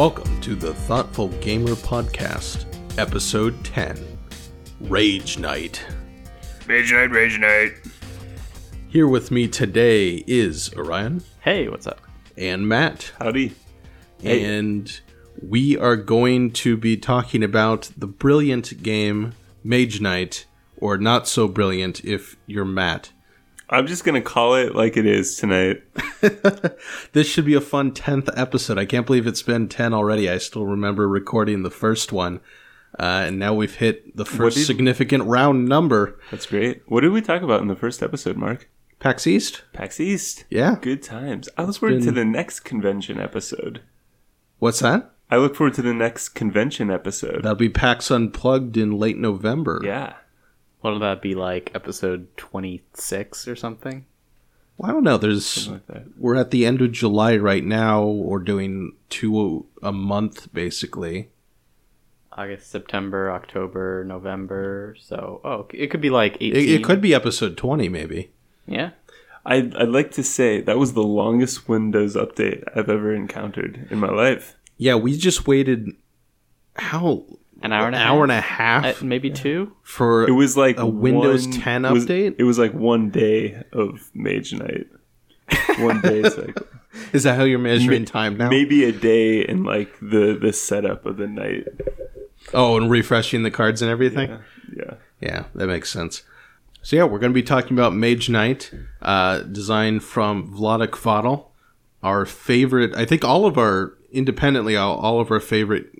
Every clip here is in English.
Welcome to the Thoughtful Gamer Podcast, Episode 10 Rage Night. Rage night, rage night. Here with me today is Orion Hey, what's up? and Matt, Howdy. and we are going to be talking about the brilliant game Mage Knight, or not so brilliant if you're Matt. I'm just gonna call it like it is tonight. This should be a fun 10th episode. I can't believe it's been 10 already. I still remember recording the first one. Uh, and now we've hit the first did- significant round number. That's great. What did we talk about in the first episode, Mark? PAX East? PAX East. Yeah. Good times. I look forward to the next convention episode. What's that? I look forward to the next convention episode. That'll be PAX Unplugged in late November. yeah. What'll that be like? Episode twenty six or something? Well, I don't know. There's like we're at the end of July right now. We're doing two a month basically. August, September, October, November. So, oh, it could be like It, eighteen. it could be episode 20 maybe. Yeah. I'd, I'd like to say that was the longest Windows update I've ever encountered in my life. Yeah, we just waited how An hour and a an hour and a half Uh, maybe two. for It was like a Windows one- 10 it was- update? It was like one day of Mage Knight. One day cycle. Is that how you're measuring time now? Maybe a day in like the the setup of the night. Oh, and refreshing the cards and everything? Yeah. Yeah. Yeah, that makes sense. So yeah, we're going to be talking about Mage Knight, uh, designed from Vlaada Chvátil, our favorite. I think all of our independently, all, all of our favorite,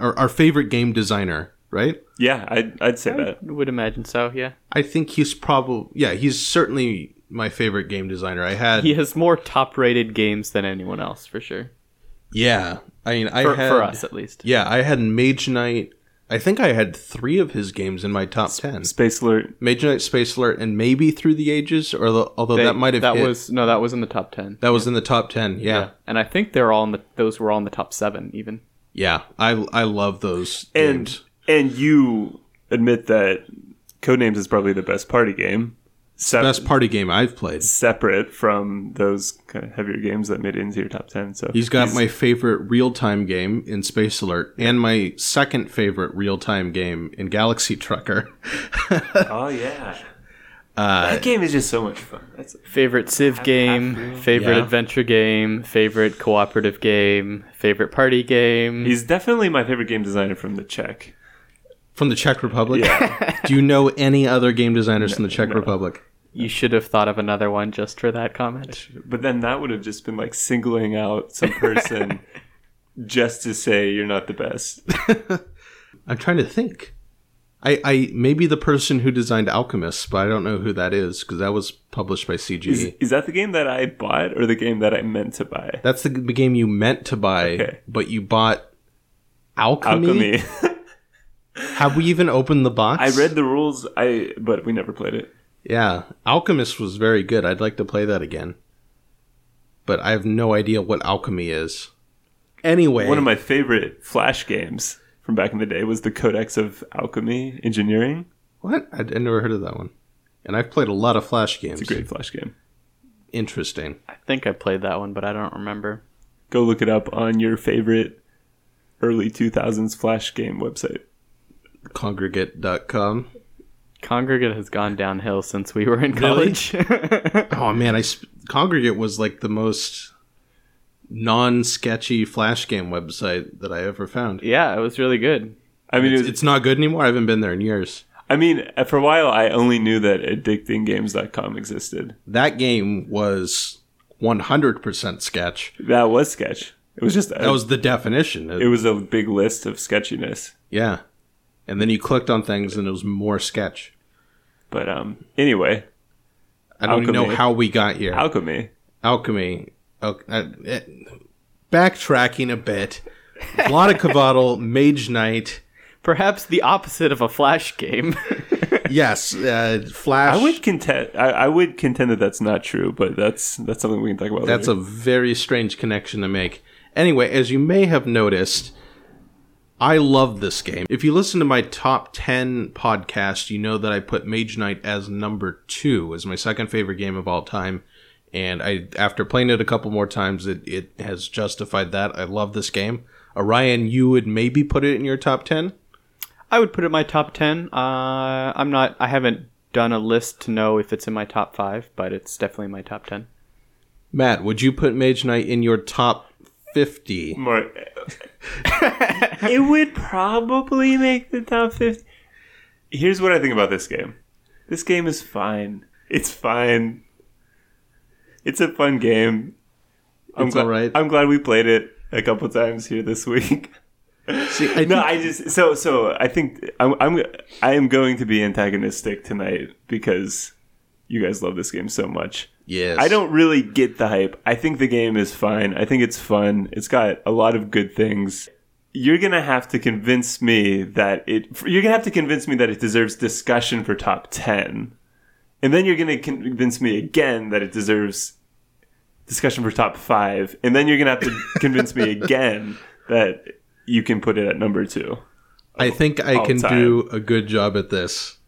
our, our favorite game designer, right? Yeah, I'd, I'd say that. Would imagine so. Yeah. I think he's probably yeah, he's certainly my favorite game designer. I had He has more top rated games than anyone else for sure. yeah. I mean, I For, had for us, at least. yeah, I had Mage Knight. I think I had three of his games in my top ten. Space Alert. Mage Knight, Space Alert, and maybe Through the Ages. Or the, although They- that might have that hit, was no, that was in the top ten. that was in the top ten. Yeah. and I think they're all in the. Those were all in the top seven, even. Yeah, I I love those And games. and you admit that Codenames is probably the best party game. Sep- Best party game I've played. separate from those kind of heavier games that made it into your top 10. So He's got my favorite real time game in Space Alert and my second favorite real time game in Galaxy Trucker. Oh, yeah. Uh, that game is just so much fun. That's Favorite Civ game, favorite Yeah. adventure game, favorite cooperative game, favorite party game. He's definitely my favorite game designer from the Czech. From the Czech Republic. Yeah. Do you know any other game designers from the Czech Republic? You should have thought of another one just for that comment. but then that would have just been like singling out some person just to say you're not the best. I'm trying to think. I, I maybe the person who designed Alchemist, but I don't know who that is because that was published by CGE. Is, is that the game that I bought or the game that I meant to buy? That's the, the game you meant to buy, Okay. but you bought Alchemy. Alchemy. Have we even opened the box? I read the rules, I but we never played it. Yeah, Alchemist was very good. I'd like to play that again. But I have no idea what alchemy is. Anyway, One of my favorite Flash games from back in the day was the Codex of Alchemy Engineering. what? I, I never heard of that one. And I've played a lot of Flash games. It's a great Flash game. Interesting. I think I played that one, but I don't remember. Go look it up on your favorite early 2000s Flash game website. Kongregate.com. Kongregate has gone downhill since we were in Really? college. Oh man, I sp- Congregate was like the most non-sketchy Flash game website that I ever found. yeah, it was really good. I mean, it It's, was, it's not good anymore. I haven't been there in years. I mean, for a while, I only knew that addictinggames.com existed. That game was 100% sketch. That was sketch. It was just a, That was the definition. it was a big list of sketchiness. Yeah. And then you clicked on things and it was more sketch. But um, anyway, I don't even know how we got here. Alchemy. Alchemy. Oh, uh, eh, backtracking a bit. Vlaada Chvátil, Mage Knight. Perhaps the opposite of a flash game. Yes, uh, Flash. I would contend. I, I would contend that that's not true, but that's that's something we can talk about. That's a very strange connection to make. Anyway, as you may have noticed, I love this game. If you listen to my top 10 podcast, you know that I put Mage Knight as number two, as my second favorite game of all time. And I, after playing it a couple more times, it, it has justified that. I love this game. Orion, you would maybe put it in your top 10? I would put it in my top ten. Uh, I'm not. I haven't done a list to know if it's in my top five, but it's definitely in my top ten. Matt, would you put Mage Knight in your top 50? More. it would probably make the top 50. Here's what I think about this game this game is fine. It's fine. It's a fun game. I'm It's glad, alright. I'm glad we played it a couple times here this week. See, I no, I just so so I think I'm I'm I am going to be antagonistic tonight because you guys love this game so much. yes. I don't really get the hype. I think the game is fine. I think it's fun. It's got a lot of good things. You're gonna have to convince me that it. You're gonna have to convince me that it deserves discussion for top ten, and then you're gonna convince me again that it deserves discussion for top five, and then you're gonna have to convince me again that you can put it at number two. I think I can time. do a good job at this.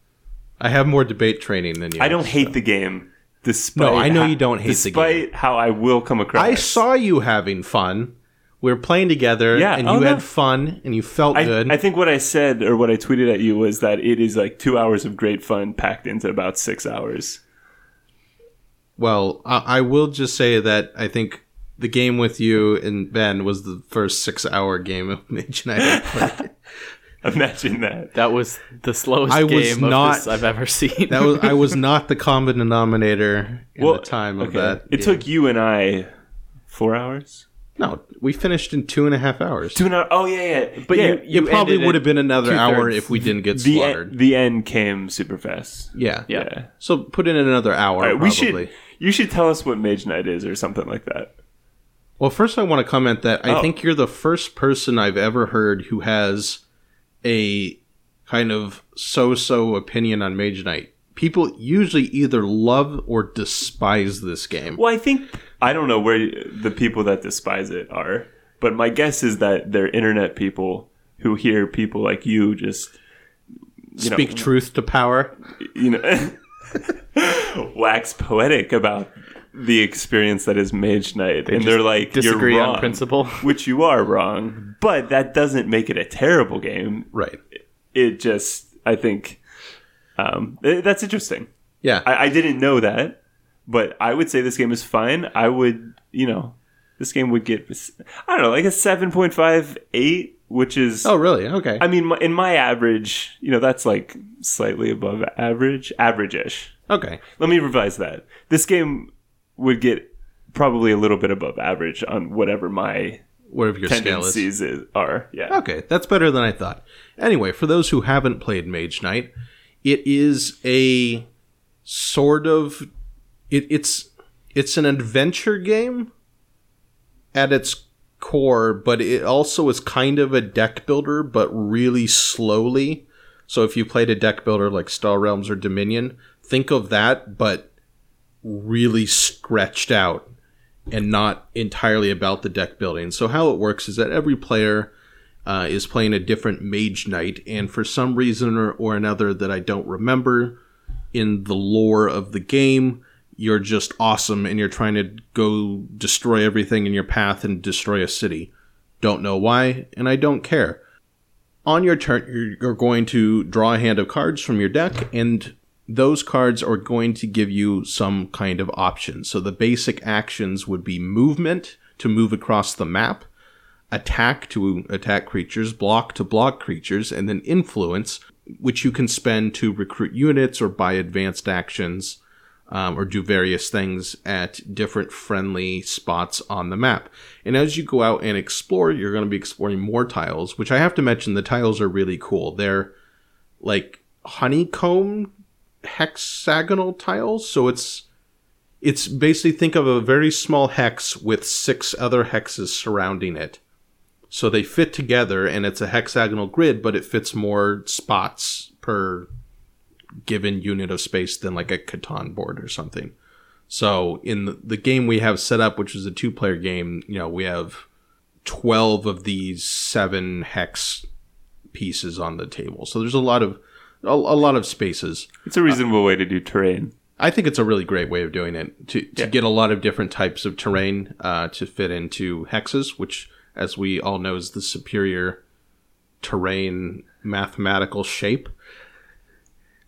I have more debate training than you. I don't hate the game. Despite No, I know ho- you don't hate the game. Despite how I will come across, I saw you having fun. We were playing together, Yeah, and oh, you no. had fun, and you felt I, good. I think what I said or what I tweeted at you was that it is like two hours of great fun packed into about six hours. well, I, I will just say that I think the game with you and Ben was the first six-hour game of Mage Knight I played. Imagine that. That was the slowest I was game of not- this I've ever seen. that was I was not the common denominator in Well, the time of okay. that. It game. took you and I four hours. No. We finished in two and a half hours. Two and a, oh yeah, yeah. But yeah, you- it you probably would have been another hour if we didn't get the slaughtered. end, the end came super fast. yeah. Yeah. Yeah. So put in another hour. Right, probably. we should. You should tell us what Mage Knight is or something like that. Well, first, I want to comment that I Oh. think you're the first person I've ever heard who has a kind of so-so opinion on Mage Knight. People usually either love or despise this game. Well, I think I don't know where the people that despise it are, but my guess is that they're internet people who hear people like you just you know, Speak truth to power. you know wax poetic about the experience that is Mage Knight, and they're like disagree you're on principle. which you are wrong, but that doesn't make it a terrible game. Right. It just, I think, um, eh, that's interesting. Yeah. I, I didn't know that, but I would say this game is fine. I would, you know, this game would get, I don't know, like a 7.58, which is, oh, really? Okay. I mean, in my average, you know, that's like slightly above average, average-ish. okay. Let me revise that. This game would get probably a little bit above average on whatever my Whatever your scale tendencies is, are. Yeah. Okay, that's better than I thought. Anyway, for those who haven't played Mage Knight, it is a sort of it, it's it's an adventure game at its core, but it also is kind of a deck builder, but really slowly. So if you played a deck builder like Star Realms or Dominion, think of that, but really stretched out and not entirely about the deck building. So how it works is that every player uh, is playing a different mage knight, and for some reason or, or another that I don't remember in the lore of the game, you're just awesome and you're trying to go destroy everything in your path and destroy a city. Don't know why, and I don't care. On your turn, you're- going to draw a hand of cards from your deck, and those cards are going to give you some kind of option. So the basic actions would be movement to move across the map, attack to attack creatures, block to block creatures, and then influence, which you can spend to recruit units or buy advanced actions um, or do various things at different friendly spots on the map. And as you go out and explore, you're going to be exploring more tiles, which I have to mention the tiles are really cool. They're like honeycomb hexagonal tiles, so it's it's basically think of a very small hex with six other hexes surrounding it. So they fit together and it's a hexagonal grid, but it fits more spots per given unit of space than like a Catan board or something. So in the, the game we have set up, which is a two player game, you know, we have 12 of these seven hex pieces on the table. So there's a lot of a, a lot of spaces. It's a reasonable way to do terrain. I think it's a really great way of doing it to, to Yeah. get a lot of different types of terrain uh, to fit into hexes, which as we all know, is the superior terrain mathematical shape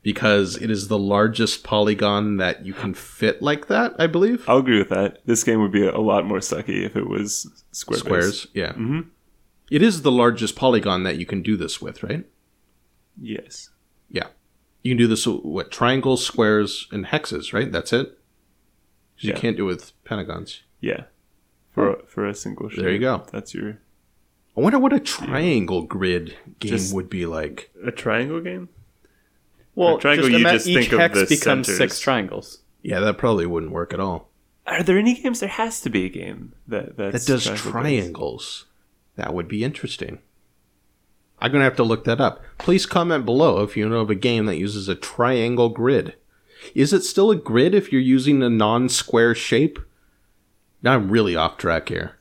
because it is the largest polygon that you can fit like that, I believe. I'll agree with that. This game would be a lot more sucky if it was square Squares, yeah. Mhm. It is the largest polygon that you can do this with, right? Yes. Yeah. You can do this with what triangles, squares, and hexes, right? That's it. 'Cause You can't do it with pentagons. Yeah. For for a single shape. There you go. That's your I wonder what a triangle grid game Just- would be like. a triangle game. Well, triangle, just you just each think of hex the becomes centers. six triangles. Yeah, that probably wouldn't work at all. Are there any games? There has to be a game that that's That does triangle-based. triangles. That would be interesting. I'm going to have to look that up. Please comment below if you know of a game that uses a triangle grid. Is it still a grid if you're using a non square shape? Now I'm really off track here.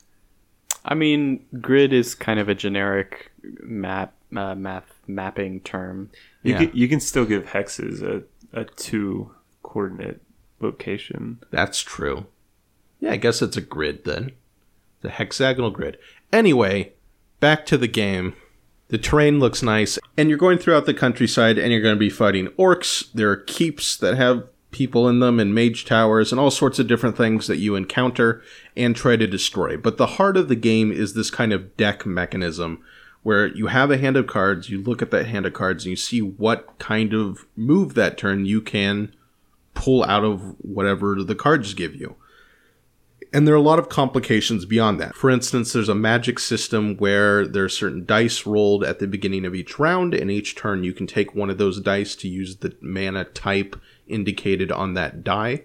I mean, grid is kind of a generic map uh, math mapping term. You Yeah. can you can still give hexes a a two coordinate location. That's true. Yeah, I guess it's a grid then. The hexagonal grid. Anyway, back to the game. The terrain looks nice, and you're going throughout the countryside and you're going to be fighting orcs. There are keeps that have people in them and mage towers and all sorts of different things that you encounter and try to destroy. But the heart of the game is this kind of deck mechanism where you have a hand of cards, you look at that hand of cards and you see what kind of move that turn you can pull out of whatever the cards give you. And there are a lot of complications beyond that. For instance, there's a magic system where there are certain dice rolled at the beginning of each round, and each turn you can take one of those dice to use the mana type indicated on that die.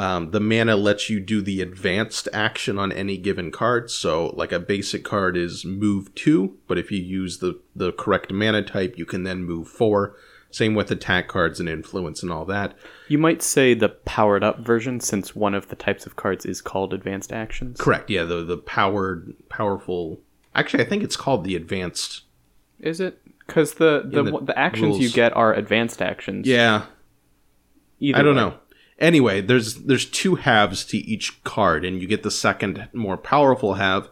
Um, the mana lets you do the advanced action on any given card. So, like a basic card is move two, but if you use the, the correct mana type, you can then move four. Same with attack cards and influence and all that. You might say the powered up version, since one of the types of cards is called advanced actions. Correct. Yeah, the the powered, powerful. Actually, I think it's called the advanced. Is it? Because the the, the the actions you get are advanced actions. Yeah, Either I don't way. know. Anyway, there's there's two halves to each card, and you get the second more powerful half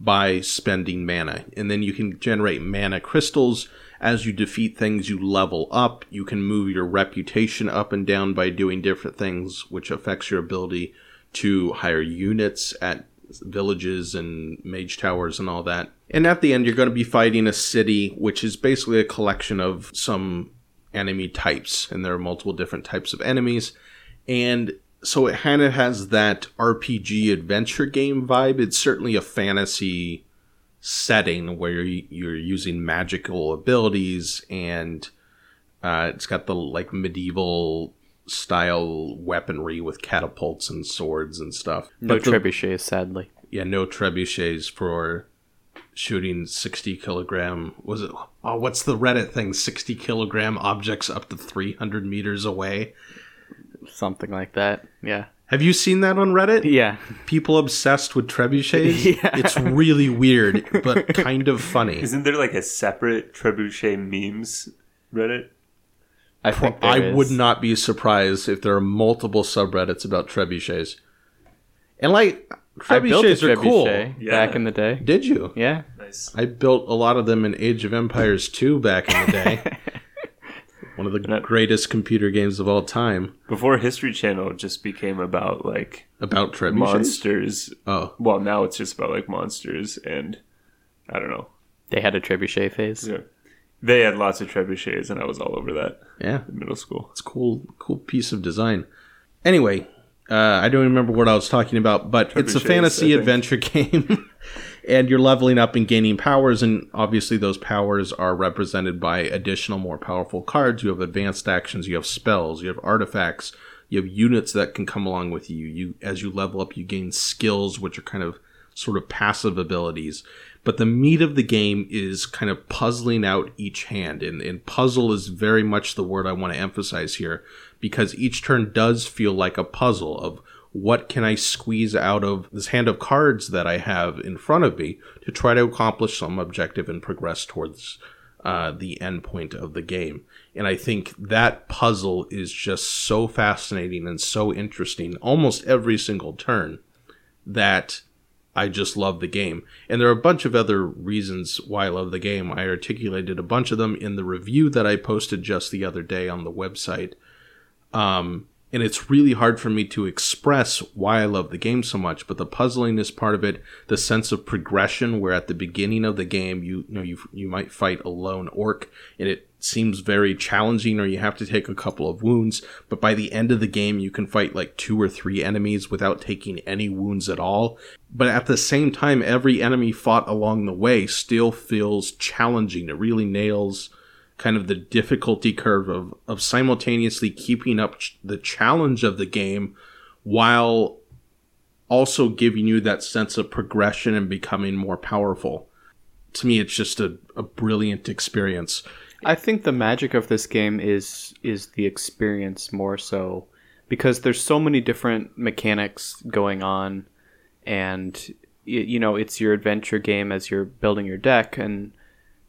by spending mana, and then you can generate mana crystals. As you defeat things, you level up. You can move your reputation up and down by doing different things, which affects your ability to hire units at villages and mage towers and all that. And at the end, you're going to be fighting a city, which is basically a collection of some enemy types, and there are multiple different types of enemies. And so it kind of has that RPG adventure game vibe. It's certainly a fantasy setting where you're, using magical abilities, and uh, it's got the like medieval style weaponry with catapults and swords and stuff. No But the- trebuchets, sadly. yeah, no trebuchets for shooting 60 kilogram. Was it? Oh, what's the Reddit thing? 60 kilogram objects up to 300 meters away. Something like that. Yeah. Have you seen that on Reddit? Yeah. People obsessed with trebuchets. Yeah. It's really weird, but kind of funny. Isn't there like a separate trebuchet memes Reddit? I think there I is. would not be surprised if there are multiple subreddits about trebuchets. And like I built a trebuchets are cool. Yeah. back in the day. Did you? Yeah. Nice. I built a lot of them in Age of Empires 2 back in the day. One of the that- greatest computer games of all time. Before History Channel just became about like About trebuchets. monsters. Oh, Well, now it's just about like monsters and I don't know. They had a trebuchet phase. Yeah. They had lots of trebuchets, and I was all over that yeah. in middle school. It's a cool, cool piece of design. Anyway, uh, I don't remember what I was talking about, but it's a fantasy adventure game. And you're leveling up and gaining powers, and obviously those powers are represented by additional, more powerful cards. You have advanced actions, you have spells, you have artifacts, you have units that can come along with you. You, as you level up, you gain skills, which are kind of sort of passive abilities. But the meat of the game is kind of puzzling out each hand, and, and puzzle is very much the word I want to emphasize here because each turn does feel like a puzzle of what can I squeeze out of this hand of cards that I have in front of me to try to accomplish some objective and progress towards uh, the end point of the game. And I think that puzzle is just so fascinating and so interesting almost every single turn that I just love the game. And there are a bunch of other reasons why I love the game. I articulated a bunch of them in the review that I posted just the other day on the website. Um, and it's really hard for me to express why I love the game so much. But the puzzling is part of it. The sense of progression, where at the beginning of the game, you, you know you you might fight a lone orc, and it seems very challenging, or you have to take a couple of wounds. But by the end of the game, you can fight like two or three enemies without taking any wounds at all. But at the same time, every enemy fought along the way still feels challenging. It really nails kind of the difficulty curve of, of simultaneously keeping up ch- the challenge of the game while also giving you that sense of progression and becoming more powerful. To me, it's just a, a brilliant experience. I think the magic of this game is is the experience more so because there's so many different mechanics going on and you know it's your adventure game as you're building your deck and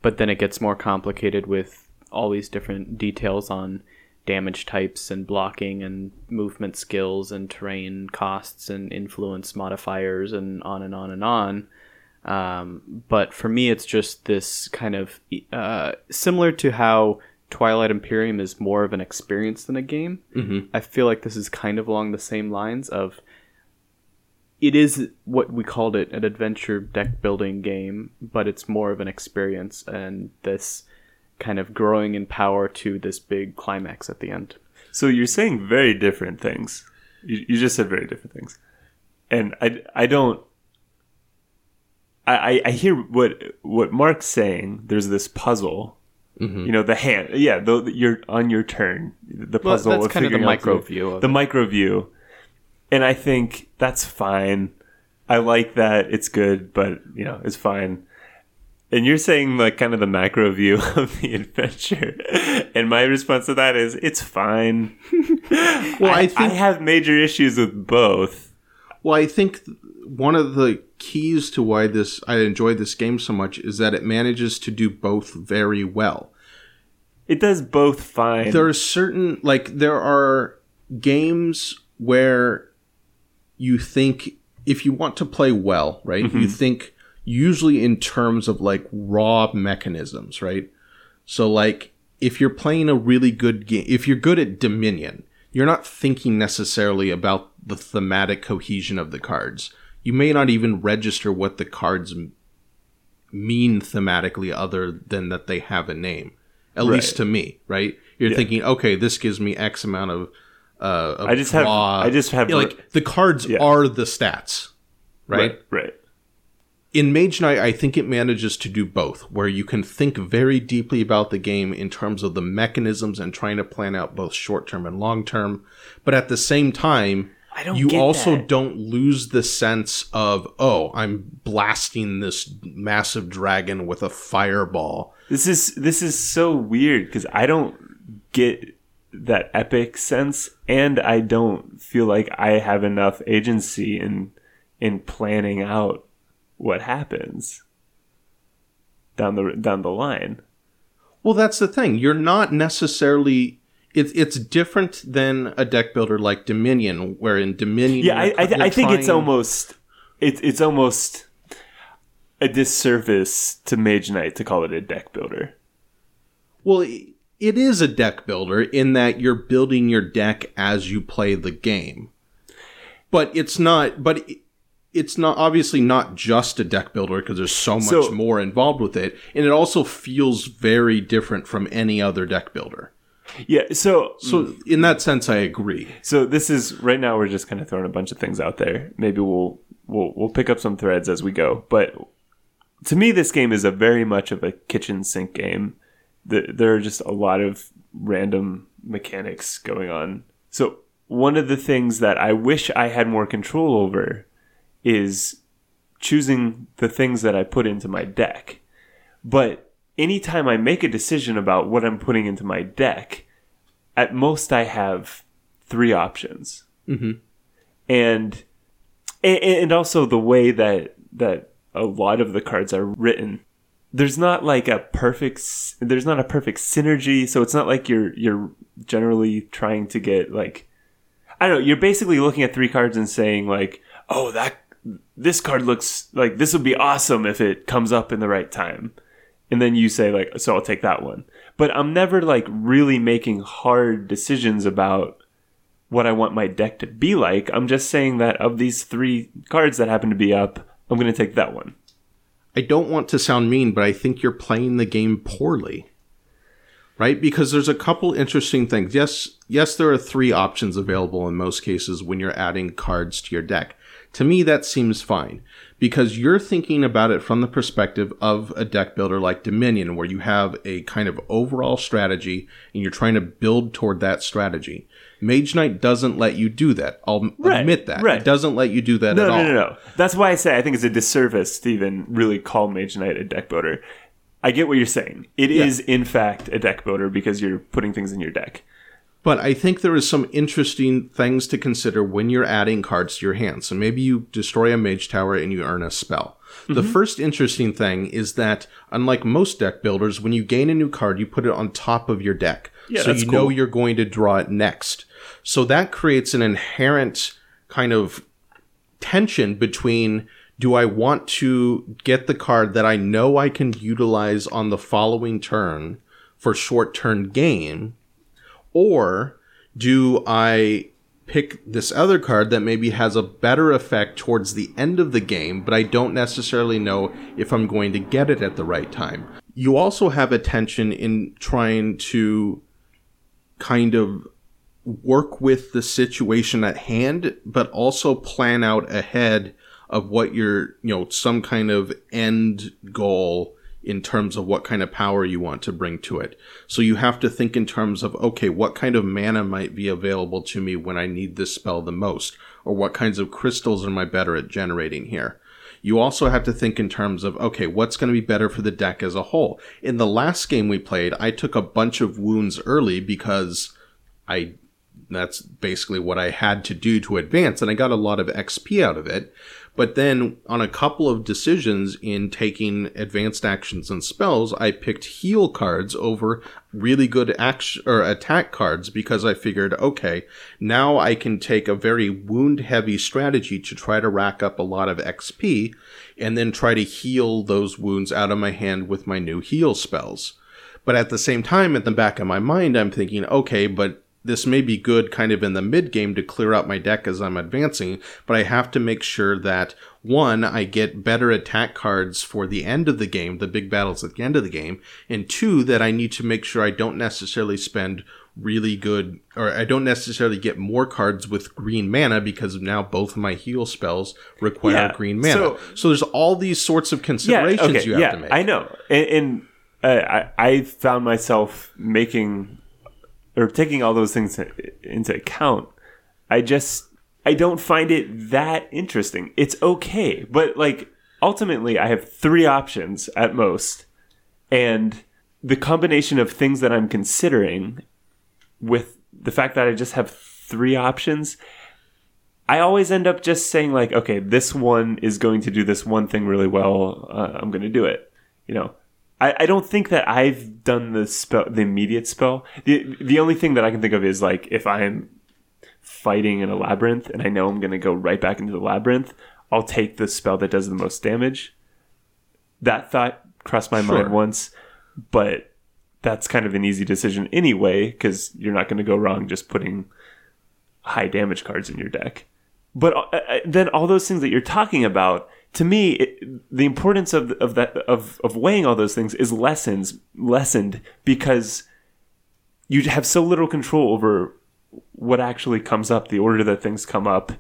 but then it gets more complicated with all these different details on damage types and blocking and movement skills and terrain costs and influence modifiers and on and on and on. Um, but for me, it's just this kind of uh, similar to how Twilight Imperium is more of an experience than a game. Mm-hmm. I feel like this is kind of along the same lines of it is what we called it an adventure deck building game, but it's more of an experience and this kind of growing in power to this big climax at the end. So you're saying very different things. You, you just said very different things, and I, I don't. I, I- I hear what what Mark's saying. There's this puzzle. Mm-hmm. You know the hand. Yeah, the, you're on your turn. The puzzle. Well, puzzle. that's of kind of the micro view of the it. micro view, and I think that's fine. I like that. It's good, but you know, it's fine. And you're saying like kind of the macro view of the adventure, and my response to that is it's fine. Well, I I, think I have major issues with both. Well, I think one of the keys to why this I enjoy this game so much is that it manages to do both very well. It does both fine. There are certain like there are games where you think if you want to play well, right? You mm-hmm. think usually in terms of like raw mechanisms, right? So like if you're playing a really good game, if you're good at Dominion, you're not thinking necessarily about the thematic cohesion of the cards. You may not even register what the cards m- mean thematically other than that they have a name. At least to me, right? You're Yeah. thinking, okay, this gives me X amount of uh of I just have- I just have- Yeah, like the cards Yeah. are the stats. right? Right. in Mage Knight, I think it manages to do both, where you can think very deeply about the game in terms of the mechanisms and trying to plan out both short term and long term. But at the same time, I don't you get also that. don't lose the sense of, oh, I'm blasting this massive dragon with a fireball. This is this is so weird because I don't get that epic sense, and I don't feel like I have enough agency in in planning out what happens down the down the line. Well, that's the thing. You're not necessarily. It's it's different than a deck builder like Dominion, where in Dominion, Yeah, I I, I think it's almost it's it's almost a disservice to Mage Knight to call it a deck builder. Well, it is a deck builder in that you're building your deck as you play the game. But it's not. But it's not obviously not just a deck builder because there's so much So- more involved with it, and it also feels very different from any other deck builder. Yeah, so So in that sense, I agree. So this is right now we're just kind of throwing a bunch of things out there. Maybe we'll we'll we'll pick up some threads as we go. But to me, this game is a very much of a kitchen sink game. The, there are just a lot of random mechanics going on. So one of the things that I wish I had more control over is choosing the things that I put into my deck. But anytime I make a decision about what I'm putting into my deck, at most I have three options. Mhm. And, and and also the way that that a lot of the cards are written, there's not like a perfect there's not a perfect synergy. So it's not like you're you're generally trying to get like I don't know. You're basically looking at three cards and saying like, oh that this card looks like this would be awesome if it comes up in the right time. And then you say like so I'll take that one. But I'm never like really making hard decisions about what I want my deck to be like. I'm just saying that of these 3 cards that happen to be up, I'm going to take that one. I don't want to sound mean, but I think you're playing the game poorly. Right? Because there's a couple interesting things. Yes, yes, there are three options available in most cases when you're adding cards to your deck. To me, that seems fine because you're thinking about it from the perspective of a deck builder like Dominion, where you have a kind of overall strategy and you're trying to build toward that strategy. Mage Knight doesn't let you do that. I'll Right, admit that. right. It doesn't let you do that No, at no, all. no, no. No. That's why I say I think it's a disservice to even really call Mage Knight a deck builder. I get what you're saying. It is in fact a deck builder because you're putting things in your deck. But I think there is some interesting things to consider when you're adding cards to your hand. So maybe you destroy a mage tower and you earn a spell. The Mm-hmm. first interesting thing is that, unlike most deck builders, when you gain a new card, you put it on top of your deck. Yeah, so you know you're going to draw it next. So that creates an inherent kind of tension between do I want to get the card that I know I can utilize on the following turn for short turn gain, or do I pick this other card that maybe has a better effect towards the end of the game, but I don't necessarily know if I'm going to get it at the right time? You also have a tension in trying to kind of work with the situation at hand, but also plan out ahead of what your, you know, some kind of end goal in terms of what kind of power you want to bring to it. So you have to think in terms of, okay, what kind of mana might be available to me when I need this spell the most? Or what kinds of crystals am I better at generating here? You also have to think in terms of, okay, what's going to be better for the deck as a whole? In the last game we played, I took a bunch of wounds early because I that's basically what I had to do to advance, and I got a lot of XP out of it. But then, on a couple of decisions in taking advanced actions and spells, I picked heal cards over really good action or attack cards because I figured, okay, now I can take a very wound heavy strategy to try to rack up a lot of XP, and then try to heal those wounds out of my hand with my new heal spells. But at the same time, at the back of my mind, I'm thinking, okay, but this may be good kind of in the mid game to clear out my deck as I'm advancing, but I have to make sure that one, I get better attack cards for the end of the game, the big battles at the end of the game, and two, that I need to make sure I don't necessarily spend really good, or I don't necessarily get more cards with green mana because now both of my heal spells require Yeah, green mana. so- So, there's all these sorts of considerations you have yeah, to make. I know. And, and uh, I, I found myself making or taking all those things into account. I just I don't find it that interesting. It's okay, but like ultimately I have three options at most. And the combination of things that I'm considering with the fact that I just have three options, I always end up just saying like, okay, this one is going to do this one thing really well. Uh, I'm going to do it. You know, I, I don't think that I've done the spell, the immediate spell. The the only thing that I can think of is like if I'm fighting in a labyrinth and I know I'm going to go right back into the labyrinth, I'll take the spell that does the most damage. That thought crossed my Sure. mind once, but that's kind of an easy decision anyway because you're not going to go wrong just putting high damage cards in your deck. But uh, uh, then all those things that you're talking about, to me, it, the importance of of that of of weighing all those things is lessens lessened because you have so little control over what actually comes up, the order that things come up.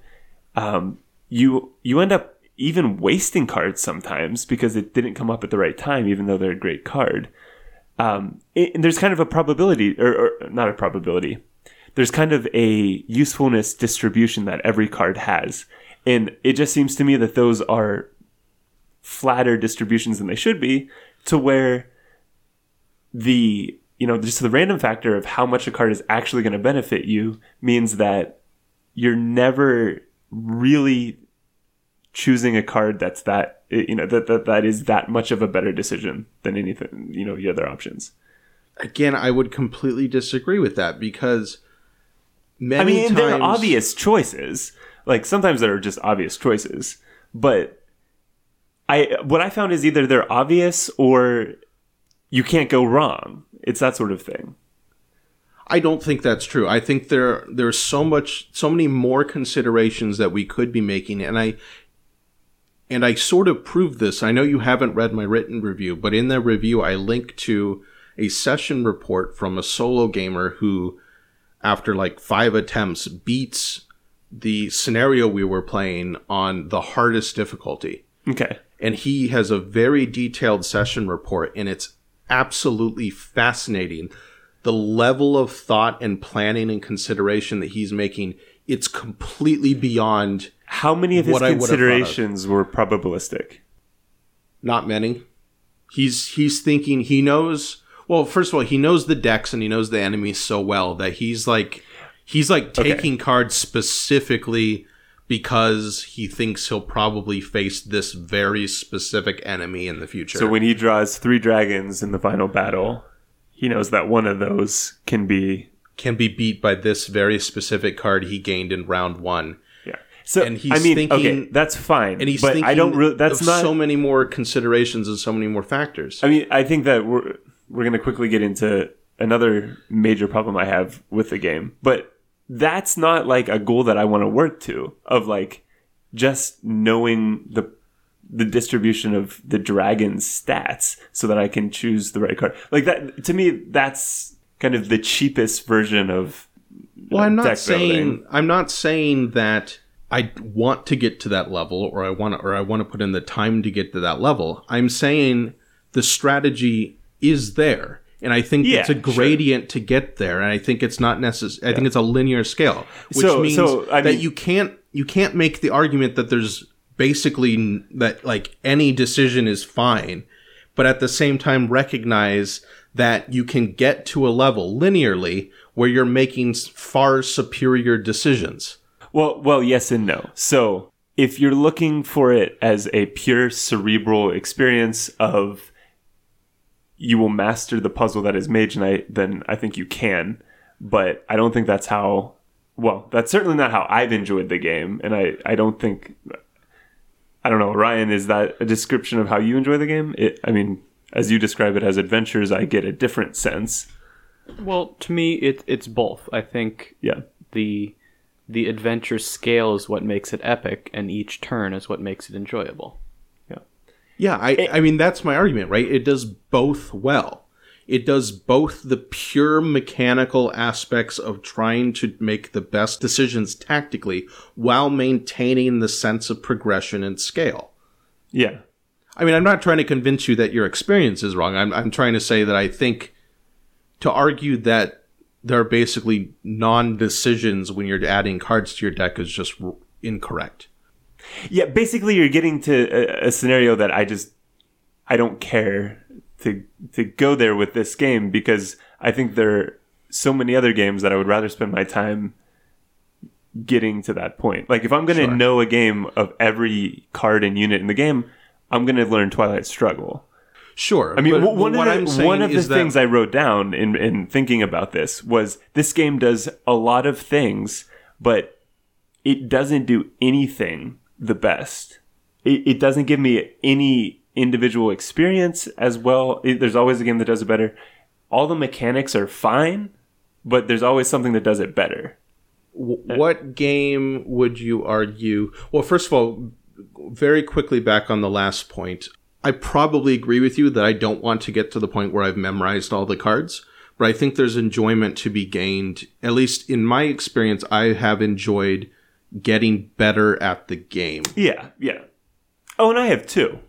Um, you you end up even wasting cards sometimes because it didn't come up at the right time, even though they're a great card. Um, it- and there's kind of a probability, or, or not a probability. There's kind of a usefulness distribution that every card has, and it just seems to me that those are flatter distributions than they should be, to where the you know just the random factor of how much a card is actually going to benefit you means that you're never really choosing a card that's that you know that, that that is that much of a better decision than anything you know the other options. Again, I would completely disagree with that because many i mean times there are obvious choices like sometimes there are just obvious choices but I what I found is either they're obvious or you can't go wrong. It's that sort of thing. I don't think that's true. I think there there's so much so many more considerations that we could be making and I and I sort of proved this. I know you haven't read my written review, but in the review I link to a session report from a solo gamer who after like 5 attempts beats the scenario we were playing on the hardest difficulty. Okay. And he has a very detailed session report and it's absolutely fascinating the level of thought and planning and consideration that he's making it's completely beyond How many of his What I would have thought of. considerations were probabilistic? not many he's he's thinking he knows well first of all he knows the decks and he knows the enemies so well that he's like he's like Okay. taking cards specifically because he thinks he'll probably face this very specific enemy in the future So when he draws three dragons in the final battle, he knows that one of those can be can be beat by this very specific card he gained in round one yeah. So And he's I mean, thinking- okay, that's fine. and he's but thinking I don't really. That's not. so many more considerations and so many more factors I mean, I think that we're we're going to quickly get into another major problem I have with the game, but that's not like a goal that I want to work to of like just knowing the the distribution of the dragon's stats so that I can choose the right card. Like that to me that's kind of the cheapest version of uh, Well, I'm not saying building. I'm not saying that I want to get to that level or I want to, or I want to put in the time to get to that level. I'm saying the strategy is there. And I think Yeah, it's a sure. gradient to get there, and I think it's not necessary. I think it's a linear scale, which So- means so, I that mean- you can't you can't make the argument that there's basically that like any decision is fine, but at the same time recognize that you can get to a level linearly where you're making far superior decisions. Well, well, yes and no. So, if you're looking for it as a pure cerebral experience of you will master the puzzle that is Mage Knight, then I think you can. But I don't think that's how. Well, that's certainly not how I've enjoyed the game, and I I don't think. I don't know, Ryan. Is that a description of how you enjoy the game? It, I mean, as you describe it as adventures, I get a different sense. Well, to me, it, it's both. I think Yeah. the the adventure scale is what makes it epic, and each turn is what makes it enjoyable. Yeah, I, I mean that's my argument, right? It does both well. It does both the pure mechanical aspects of trying to make the best decisions tactically while maintaining the sense of progression and scale. Yeah. I mean, I'm not trying to convince you that your experience is wrong. I'm, I'm trying to say that I think to argue that there are basically non decisions when you're adding cards to your deck is just r- incorrect. Yeah, basically, you're getting to a, a scenario that I just I don't care to to go there with this game because I think there are so many other games that I would rather spend my time getting to that point. Like if I'm going to Sure. know a game of every card and unit in the game, I'm going to learn Twilight Struggle. Sure. I mean, but- one, but what of the, one of the is that- things I wrote down in, in thinking about this was this game does a lot of things, but it doesn't do anything the best. It, it doesn't give me any individual experience as well. It- there's always a game that does it better. All the mechanics are fine, but there's always something that does it better. What game would you argue? Well, first of all, very quickly back on the last point, I probably agree with you that I don't want to get to the point where I've memorized all the cards, but I think there's enjoyment to be gained. At least in my experience, I have enjoyed getting better at the game. Yeah, yeah. Oh, and I have two.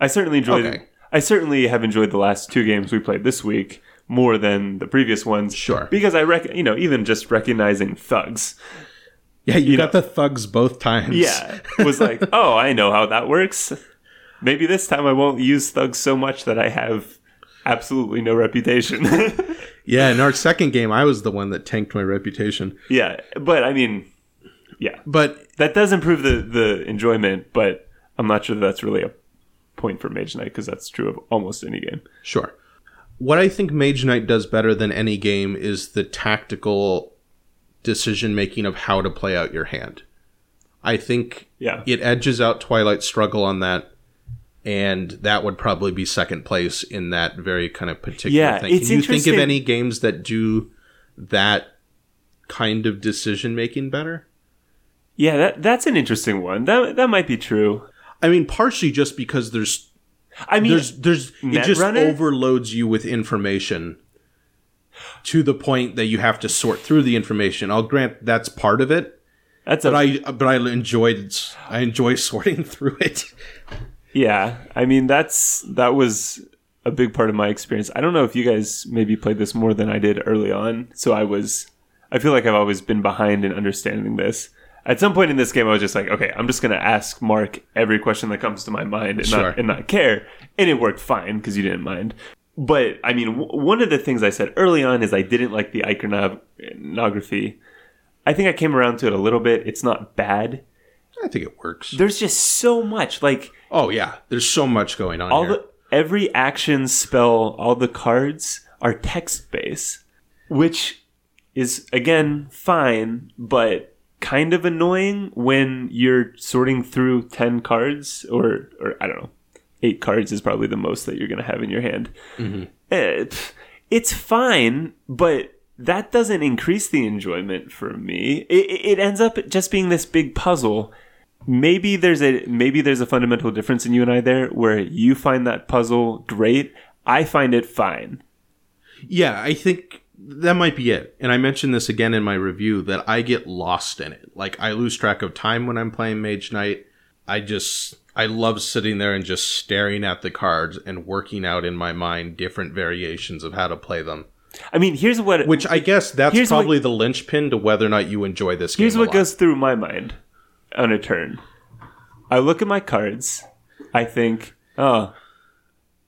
I certainly enjoyed. Okay. I certainly have enjoyed the last two games we played this week more than the previous ones. Sure. because I rec- you know, even just recognizing thugs, Yeah, you, You got the thugs both times. yeah, was like, oh, I know how that works. Maybe this time I won't use thugs so much that I have absolutely no reputation. Yeah, in our second game, I was the one that tanked my reputation. yeah, but I mean, yeah, But that does improve the the enjoyment, but I'm not sure that that's really a point for Mage Knight because that's true of almost any game. Sure. What I think Mage Knight does better than any game is the tactical decision making of how to play out your hand. I think Yeah. it edges out Twilight Struggle on that, and that would probably be second place in that very kind of particular Yeah, thing. it's Can you think of any games that do that kind of decision making better? Yeah, that that's an interesting one. That that might be true. I mean, partially just because there's I mean, there's there's it just overloads you with information to the point that you have to sort through the information. I'll grant that's part of it, that's but I but I enjoyed I enjoy sorting through it. Yeah, I mean that's that was a big part of my experience. I don't know if you guys maybe played this more than I did early on, so I was I feel like I've always been behind in understanding this. At some point in this game, I was just like, okay, I'm just gonna ask Mark every question that comes to my mind and Sure. not and not care, and it worked fine because you didn't mind. But I mean, w- one of the things I said early on is I didn't like the iconography. I think I came around to it a little bit. It's not bad. I think it works. There's just so much like Oh yeah, there's so much going on all here. the every action spell all the cards are text based which is again fine but kind of annoying when you're sorting through 10 cards or or i don't know 8 cards is probably the most that you're going to have in your hand. Eh, pff, it's fine but that doesn't increase the enjoyment for me. It, it it ends up just being this big puzzle. Maybe there's a maybe there's a fundamental difference in you and I there where you find that puzzle great I find it fine. Yeah, I think that might be it. And I mentioned this again in my review that I get lost in it. Like I lose track of time when I'm playing Mage Knight. I just I love sitting there and just staring at the cards and working out in my mind different variations of how to play them. I mean here's what Which I guess that's Here's what- probably the linchpin to whether or not you enjoy this game. here's what goes through my mind on a turn I look at my cards I think oh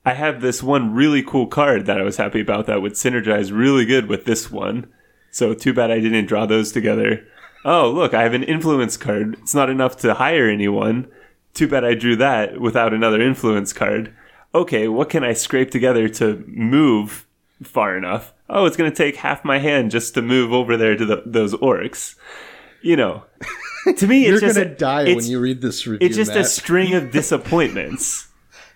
I have this one really cool card that I was happy about that would synergize really good with this one so too bad I didn't draw those together oh look I have an influence card it's not enough to hire anyone Too bad I drew that without another influence card. Okay, what can I scrape together to move far enough? Oh, it's going to take half my hand just to move over there to the, those orcs. You know, to me, You're it's just gonna a- die when you read this review. It's just a string of disappointments.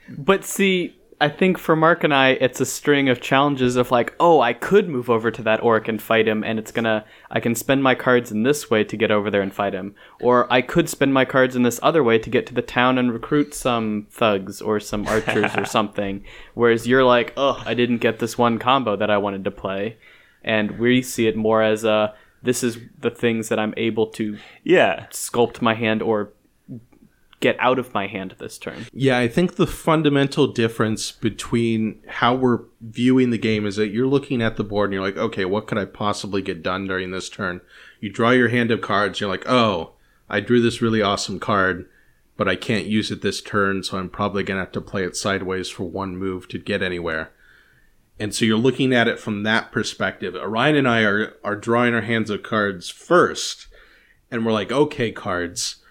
But see, I think for Mark and I, it's a string of challenges of like, oh, I could move over to that orc and fight him, and it's gonna, I can spend my cards in this way to get over there and fight him, or I could spend my cards in this other way to get to the town and recruit some thugs or some archers or something. Whereas you're like, oh, I didn't get this one combo that I wanted to play, and we see it more as a, this is the things that I'm able to Yeah. sculpt my hand or get out of my hand this turn. Yeah, I think the fundamental difference between how we're viewing the game is that you're looking at the board and you're like, okay, what could I possibly get done during this turn? You draw your hand of cards, you're like, oh, I drew this really awesome card, but I can't use it this turn, so I'm probably going to have to play it sideways for one move to get anywhere. And so you're looking at it from that perspective. Orion and I are, are drawing our hands of cards first, and we're like, okay, cards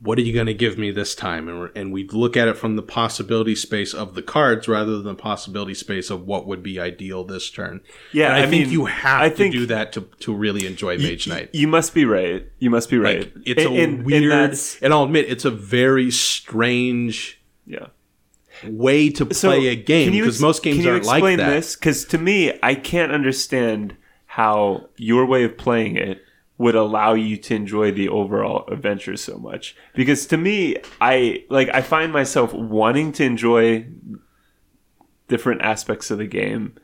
what are you going to give me this time? And, and we look at it from the possibility space of the cards rather than the possibility space of what would be ideal this turn. Yeah, And I, I think mean, you have I to do that to, to really enjoy Mage Knight. You must be right. You must be right. Like, it's And- a and- and weird, that's- and I'll admit, it's a very strange yeah. way to play a game because ex- most games aren't like explain that. this? Because to me, I can't understand how your way of playing it would allow you to enjoy the overall adventure so much. Because to me, I like I find myself wanting to enjoy different aspects of the game,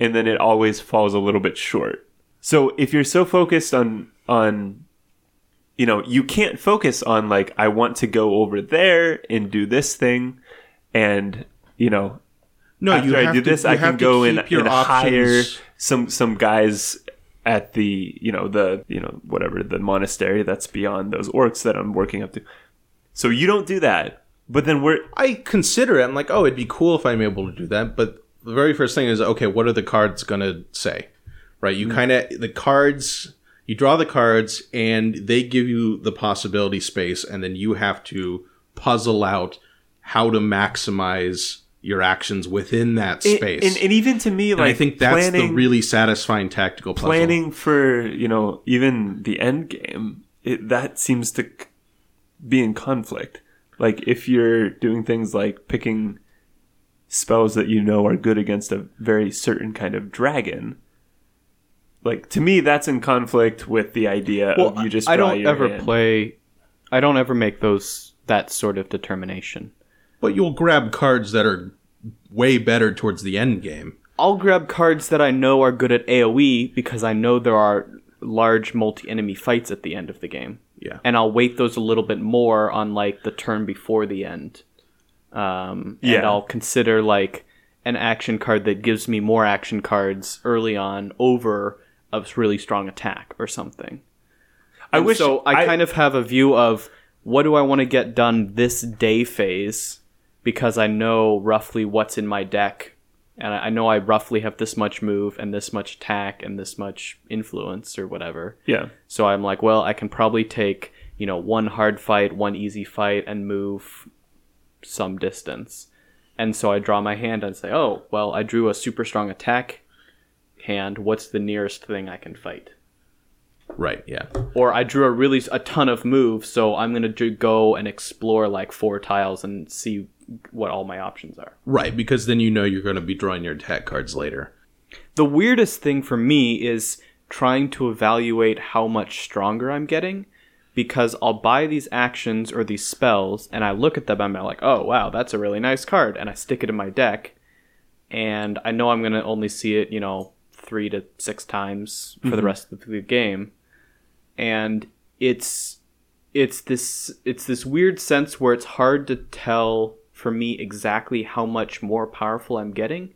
and then it always falls a little bit short. So if you're so focused on on you know, you can't focus on like I want to go over there and do this thing and you know No, after you I do to- this, I can go and, and hire some some guys at the you know the you know whatever the monastery that's beyond those orcs that I'm working up to. So you don't do that, but then we're I consider it. I'm like, oh, it'd be cool if I'm able to do that. But the very first thing is, okay, what are the cards going to say? Right? You mm-hmm. kind of, the cards, you draw the cards and they give you the possibility space, and then you have to puzzle out how to maximize your actions within that space. and, and even to me And like I think that's planning, the really satisfying tactical puzzle. planning for you know even the end game. It, that seems to be in conflict. Like if you're doing things like picking spells that you know are good against a very certain kind of dragon. Like to me, that's in conflict with the idea of you just. I don't your ever hand. play. I don't ever make those that sort of determination. But you'll grab cards that are way better towards the end game. I'll grab cards that I know are good at AoE because I know there are large multi-enemy fights at the end of the game. Yeah. And I'll wait those a little bit more on like the turn before the end. Um, and Yeah. I'll consider like an action card that gives me more action cards early on over a really strong attack or something. I And wish so. I, kind of have a view of what do I want to get done this day phase because I know roughly what's in my deck, and I know I roughly have this much move and this much attack and this much influence or whatever. yeah. So I'm like, well, I can probably take you know one hard fight, one easy fight, and move some distance. And so I draw my hand and say, oh, well, I drew a super strong attack hand. What's the nearest thing I can fight? Right, yeah. or I drew a really a ton of moves, so I'm gonna do, go and explore like four tiles and see what all my options are. Right, because then you know you're going to be drawing your attack cards later. The weirdest thing for me is trying to evaluate how much stronger I'm getting, because I'll buy these actions or these spells and I look at them and I'm like, oh wow, that's a really nice card, and I stick it in my deck, and I know I'm gonna only see it, you know, three to six times for the mm-hmm. rest of the game, and it's it's this it's this weird sense where it's hard to tell for me exactly how much more powerful I'm getting,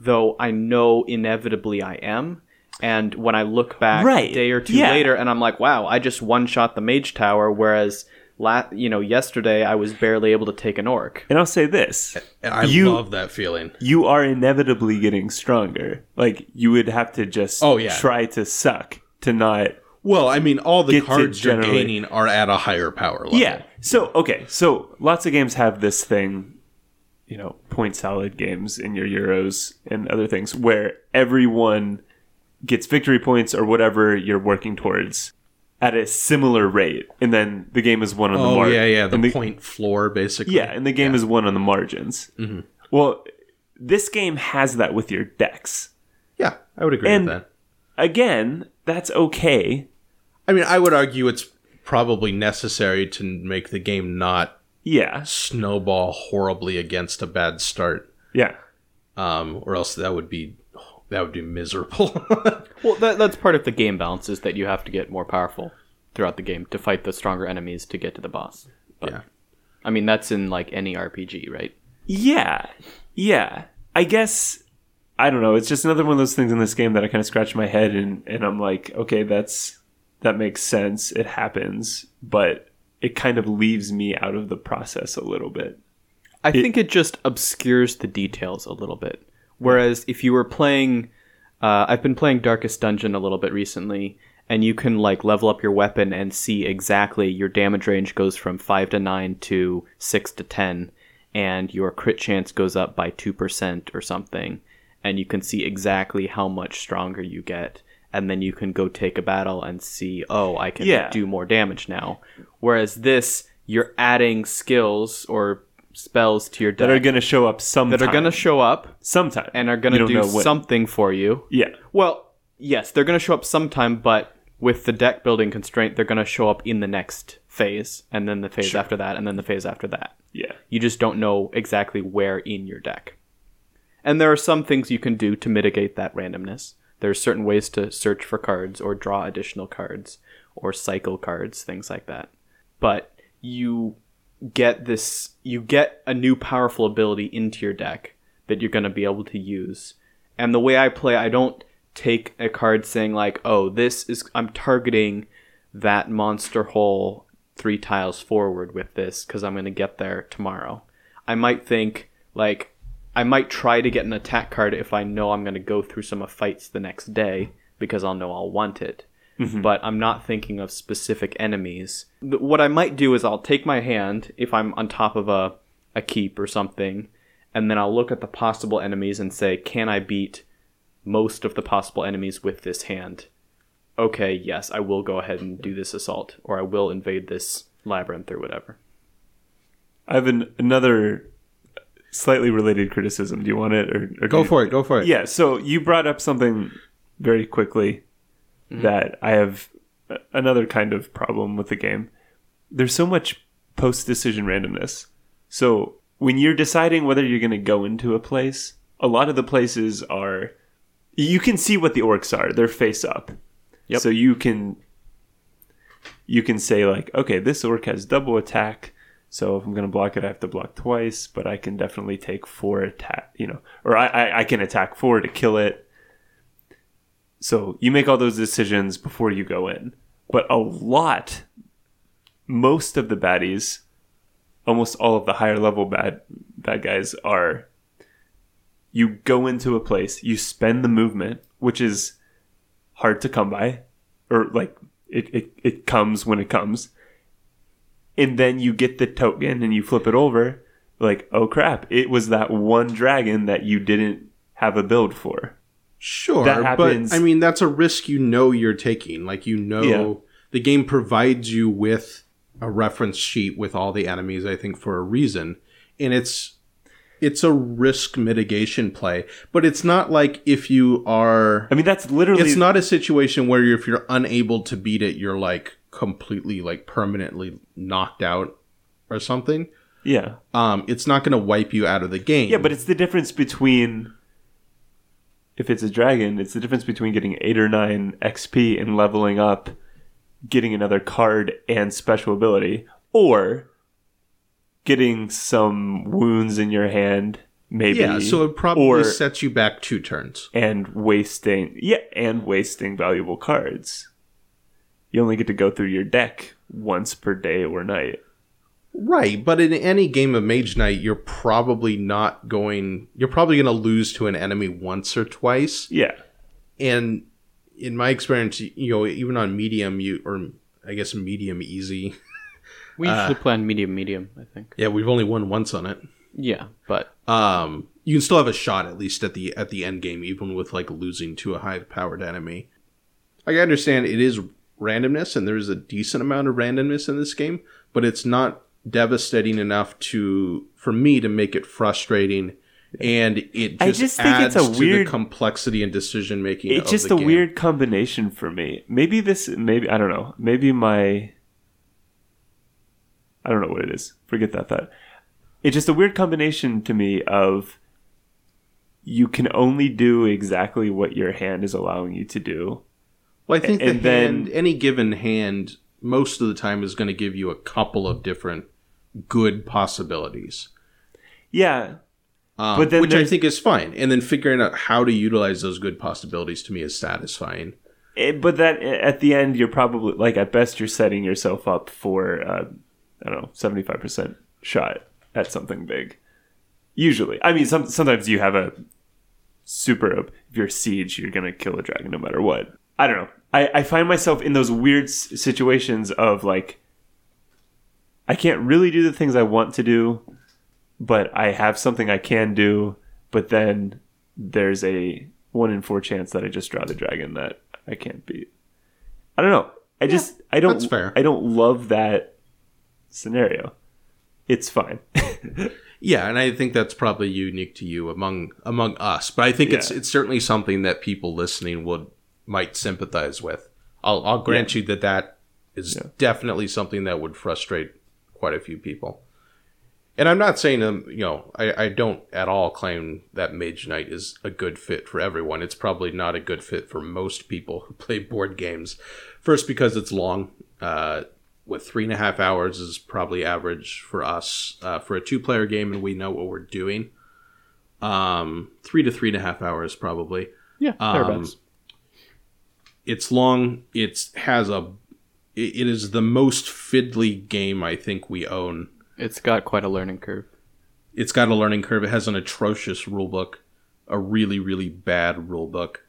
though I know inevitably I am. And when I look back Right. a day or two Yeah. later, and I'm like, wow, I just one shot the mage tower, whereas la- you know yesterday I was barely able to take an orc. And I'll say this: And I You- love that feeling. you are inevitably getting stronger. Like you would have to just Oh, yeah. try to suck to not Well, I mean, all the cards you're gaining are at a higher power level. Yeah. So okay. So lots of games have this thing, you know, point salad games in your Euros and other things where everyone gets victory points or whatever you're working towards at a similar rate, and then the game is won on the Oh, margin. yeah, yeah. The, the, point floor, basically. Yeah, and the game is won on the margins. Mm-hmm. Well, this game has that with your decks. Yeah, I would agree And- with that. Again, that's okay. I mean, I would argue it's probably necessary to make the game not Yeah. snowball horribly against a bad start, Yeah. um, or else that would be that would be miserable. Well, that, that's part of the game balance is that you have to get more powerful throughout the game to fight the stronger enemies to get to the boss. But, yeah. I mean, that's in like any RPG, right? Yeah. Yeah. I guess I don't know. It's just another one of those things in this game that I kind of scratch my head and and I'm like, okay, that's that makes sense. It happens, but it kind of leaves me out of the process a little bit. I think it just obscures the details a little bit. Whereas if you were playing, uh, I've been playing Darkest Dungeon a little bit recently, and you can like level up your weapon and see exactly your damage range goes from five to nine to six to ten, and your crit chance goes up by two percent or something, and you can see exactly how much stronger you get. And then you can go take a battle and see, oh, I can Yeah. do more damage now. Whereas this, you're adding skills or spells to your deck That are going to show up sometime. that are going to show up sometime and are going to when. something for you. Yeah. Well, yes, they're going to show up sometime, but with the deck building constraint, they're going to show up in the next phase, and then the phase after that, and then the phase after that. Yeah. You just don't know exactly where in your deck. And there are some things you can do to mitigate that randomness. There are certain ways to search for cards or draw additional cards or cycle cards, things like that. But you get this you get a new powerful ability into your deck that you're going to be able to use. And the way I play, I don't take a card saying like, "Oh, this is I'm targeting that monster hole 3 tiles forward with this cuz I'm going to get there tomorrow." I might think like I might try to get an attack card if I know I'm going to go through some fights the next day because I'll know I'll want it. Mm-hmm. But I'm not thinking of specific enemies. What I might do is I'll take my hand if I'm on top of a, a keep or something, and then I'll look at the possible enemies and say, can I beat most of the possible enemies with this hand? Okay, yes, I will go ahead and do this assault, or I will invade this labyrinth or whatever. I have an, another slightly related criticism. Do you want it or, or Go for it. Go for it. Yeah. So you brought up something very quickly mm-hmm. that I have another kind of problem with the game. There's so much post decision randomness. So when you're deciding whether you're going to go into a place, a lot of the places are you can see what the orcs are. They're face up. Yep. So you can you can say like, okay, this orc has double attack. So if I'm going to block it, I have to block twice, but I can definitely take four attack, you know, or I, I, I can attack four to kill it. So you make all those decisions before you go in. But a lot, most of the baddies, almost all of the higher level bad bad guys are you go into a place, you spend the movement, which is hard to come by, or like it, it, it comes when it comes. And then you get the token and you flip it over, like, oh crap, it was that one dragon that you didn't have a build for. Sure, That happens- but I mean that's a risk you know you're taking. Like you know Yeah. the game provides you with a reference sheet with all the enemies I think for a reason. And it's it's a risk mitigation play, but it's not like if you are I mean, that's literally it's not a situation where if you're unable to beat it you're like completely like permanently knocked out or something. yeah, Um it's not going to wipe you out of the game. yeah, but it's the difference between if it's a dragon, it's the difference between getting eight or nine XP and leveling up, getting another card and special ability, or getting some wounds in your hand, maybe. yeah, so it probably or sets you back two turns. and wasting yeah, and wasting valuable cards. You only get to go through your deck once per day or night. Right, but in any game of Mage Knight, you're probably not going. You're probably going to lose to an enemy once or twice. Yeah. And in my experience, you know, even on medium, you or I guess medium easy. We usually play on medium, medium. I think. Yeah, we've only won once on it. Yeah, but Um, you can still have a shot at least at the at the end game, even with like losing to a high powered enemy. Like, I understand it is randomness, and there is a decent amount of randomness in this game, but it's not devastating enough to for me to make it frustrating. And it just, I just think it's a to weird- the complexity and decision making. It's just a weird combination for me. Maybe this maybe I don't know. Maybe my I don't know what it is. Forget that thought. It's just a weird combination to me of you can only do exactly what your hand is allowing you to do. Well, I think the and then- any given hand, most of the time is going to give you a couple of different good possibilities. Yeah, Um, But then which I think is fine. And then figuring out how to utilize those good possibilities to me is satisfying. It- but that at the end you're probably like at best you're setting yourself up for uh, I don't know seventy five percent shot at something big. Usually, I mean, some, sometimes you have a super. If you're a siege, you're gonna kill a dragon no matter what. I don't know. I, I find myself in those weird s- situations of like I can't really do the things I want to do, but I have something I can do. But then there's a one in four chance that I just draw the dragon that I can't beat. I don't know. I just I don't. I don't love that scenario. It's fine. Yeah, and I think that's probably unique to you among among us. But I think it's it's certainly something that people listening would might sympathize with. I'll I'll grant you that that is Yeah. definitely something that would frustrate quite a few people. And I'm not saying um you know I, I don't at all claim that Mage Knight is a good fit for everyone. It's probably not a good fit for most people who play board games. First because it's long. Uh, with three and a half hours is probably average for us uh, for a two player game and we know what we're doing um three to three and a half hours probably yeah, Um, thereabouts. It's long it's has a it it is the most fiddly game i think we own It's got quite a learning curve. it's got a learning curve it has an atrocious rule book a really really bad rule book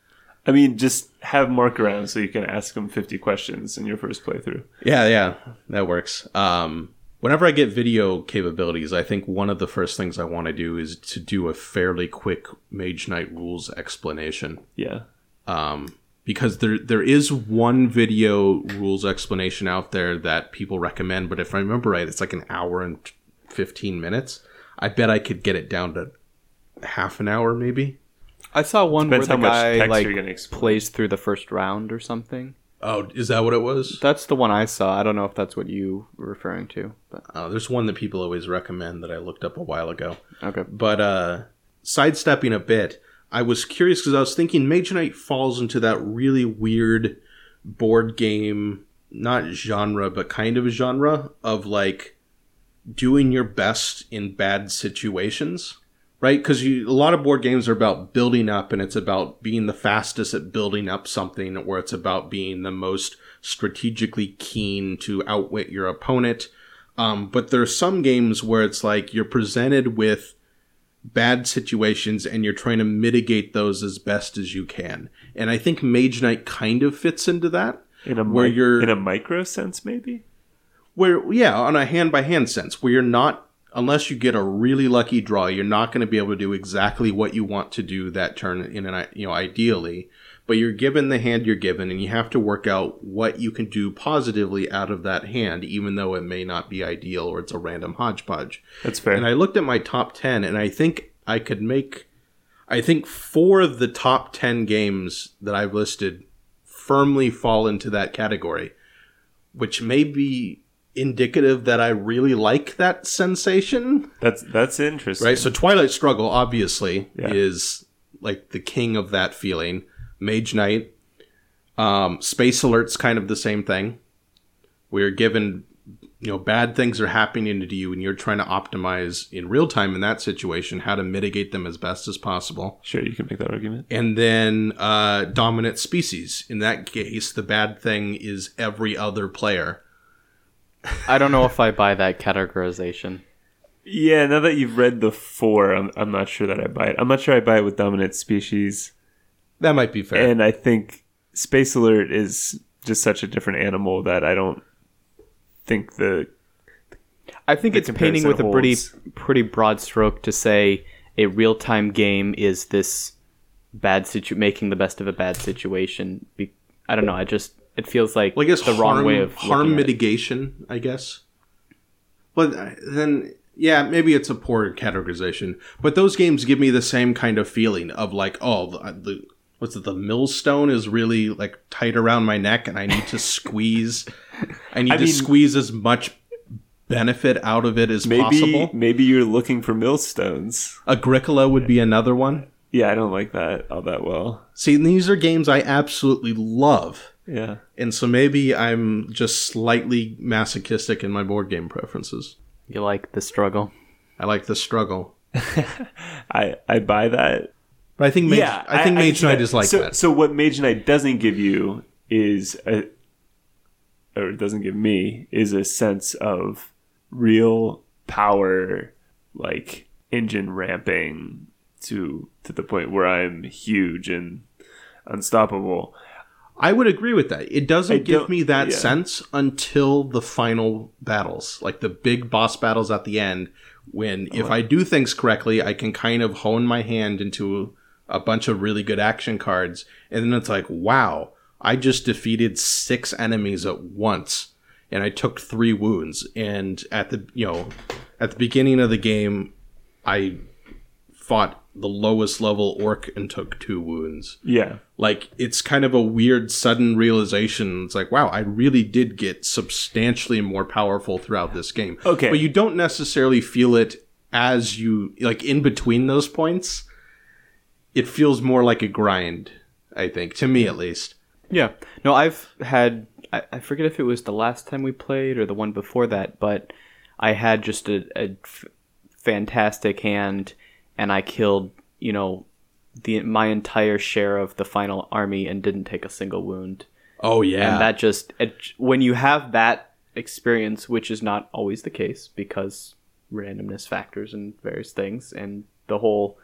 I mean, just have Mark around so you can ask him 50 questions in your first playthrough. Yeah, yeah, that works. Um, whenever I get video capabilities, I think one of the first things I want to do is to do a fairly quick Mage Knight rules explanation. Yeah. Um, because there there is one video rules explanation out there that people recommend, but if I remember right, it's like an hour and fifteen minutes. I bet I could get it down to half an hour, maybe. I saw one Depends where the guy like you're gonna plays through the first round or something. Oh, is that what it was? That's the one I saw. I don't know if that's what you were referring to, but Uh, there's one that people always recommend that I looked up a while ago. okay. But uh, sidestepping a bit, I was curious because I was thinking Mage Knight falls into that really weird board game, not genre, but kind of genre of like doing your best in bad situations, right? Because a lot of board games are about building up, and it's about being the fastest at building up something, or it's about being the most strategically keen to outwit your opponent. Um, but there are some games where it's like you're presented with bad situations and you're trying to mitigate those as best as you can. And I think Mage Knight kind of fits into that. in a where mi- you're- in a micro sense, maybe. Where yeah, on a hand by hand sense, where you're not unless you get a really lucky draw, you're not going to be able to do exactly what you want to do that turn in an you know ideally, but you're given the hand you're given and you have to work out what you can do positively out of that hand even though it may not be ideal or it's a random hodgepodge. That's fair. And I looked at my top 10 and I think I could make I think four of the top 10 games that I've listed firmly fall into that category, which may be indicative that I really like that sensation. that's that's interesting. Right? So Twilight Struggle obviously Yeah. is like the king of that feeling. Mage Knight, um, Space Alert's kind of the same thing. We're given, you know, bad things are happening to you, and you're trying to optimize in real time in that situation how to mitigate them as best as possible. Sure, you can make that argument. And then uh, dominant species. In that case, the bad thing is every other player. I don't know if I buy that categorization. Yeah, now that you've read the four, I'm, I'm not sure that I buy it. I'm not sure I buy it with dominant species. That might be fair. And I think Space Alert is just such a different animal that I don't think the I think The it's painting with comparison a pretty pretty broad stroke to say a real time game is this bad situ making the best of a bad situation. Be- I don't know. I just it feels like Well, I guess the harm, wrong way of harm looking at it. mitigation. I guess. But uh, then, yeah, maybe it's a poor categorization. But those games give me the same kind of feeling of like, oh, the, the what's it? The millstone is really like tight around my neck, and I need to squeeze. I need I to mean- squeeze as much benefit out of it as maybe possible. maybe you're looking for millstones. Agricola would be another one. Yeah, I don't like that all that well. See, these are games I absolutely love. Yeah. And so maybe I'm just slightly masochistic in my board game preferences. You like the struggle. I like the struggle. I I buy that. But I think Mage, yeah, I think Mage can see Knight is like so, that. So what Mage Knight doesn't give you is a, or it doesn't give me is a sense of real power, like engine ramping to to the point where I'm huge and unstoppable. I would agree with that. It doesn't I give me that yeah. sense until the final battles, like the big boss battles at the end, when if oh. I do things correctly, I can kind of hone my hand into a bunch of really good action cards, and then it's like, wow, I just defeated six enemies at once, and I took three wounds. And at the you know, at the beginning of the game, I fought the lowest level orc and took two wounds Yeah. like it's kind of a weird sudden realization it's like wow i really did get substantially more powerful throughout this game Okay. but you don't necessarily feel it as you like in between those points it feels more like a grind i think to me at least Yeah. No, I've had I, I forget if it was the last time we played or the one before that, but I had just a, a f- fantastic hand and I killed, you know, the my entire share of the final army and didn't take a single wound. oh yeah And that just it, when you have that experience, which is not always the case because randomness factors and various things and the whole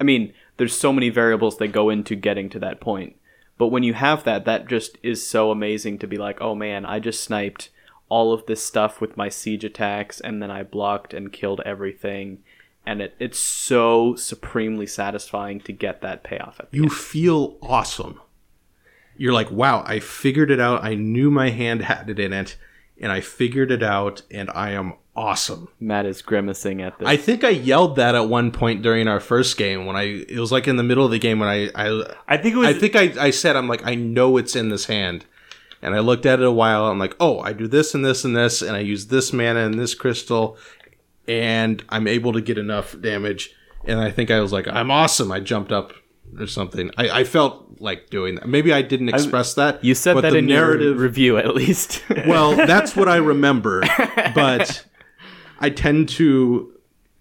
I mean, there's so many variables that go into getting to that point. But when you have that, that just is so amazing to be like, oh man, I just sniped all of this stuff with my siege attacks, and then I blocked and killed everything. And it, it's so supremely satisfying to get that payoff at the you end. feel awesome you're like, wow, I figured it out. I knew my hand had it in it, and I figured it out, and I am awesome. Matt is grimacing at this. I think I yelled that at one point during our first game when I it was like in the middle of the game when I I I think it was. I think I, I said I'm like I know it's in this hand. And I looked at it a while. I'm like, oh, I do this and this and this, and I use this mana and this crystal, and I'm able to get enough damage. And I think I was like, I'm awesome. I jumped up or something. I, I felt like doing that. Maybe I didn't express that. you said but that the in narrative. your review, at least. well, that's what I remember, but I tend to,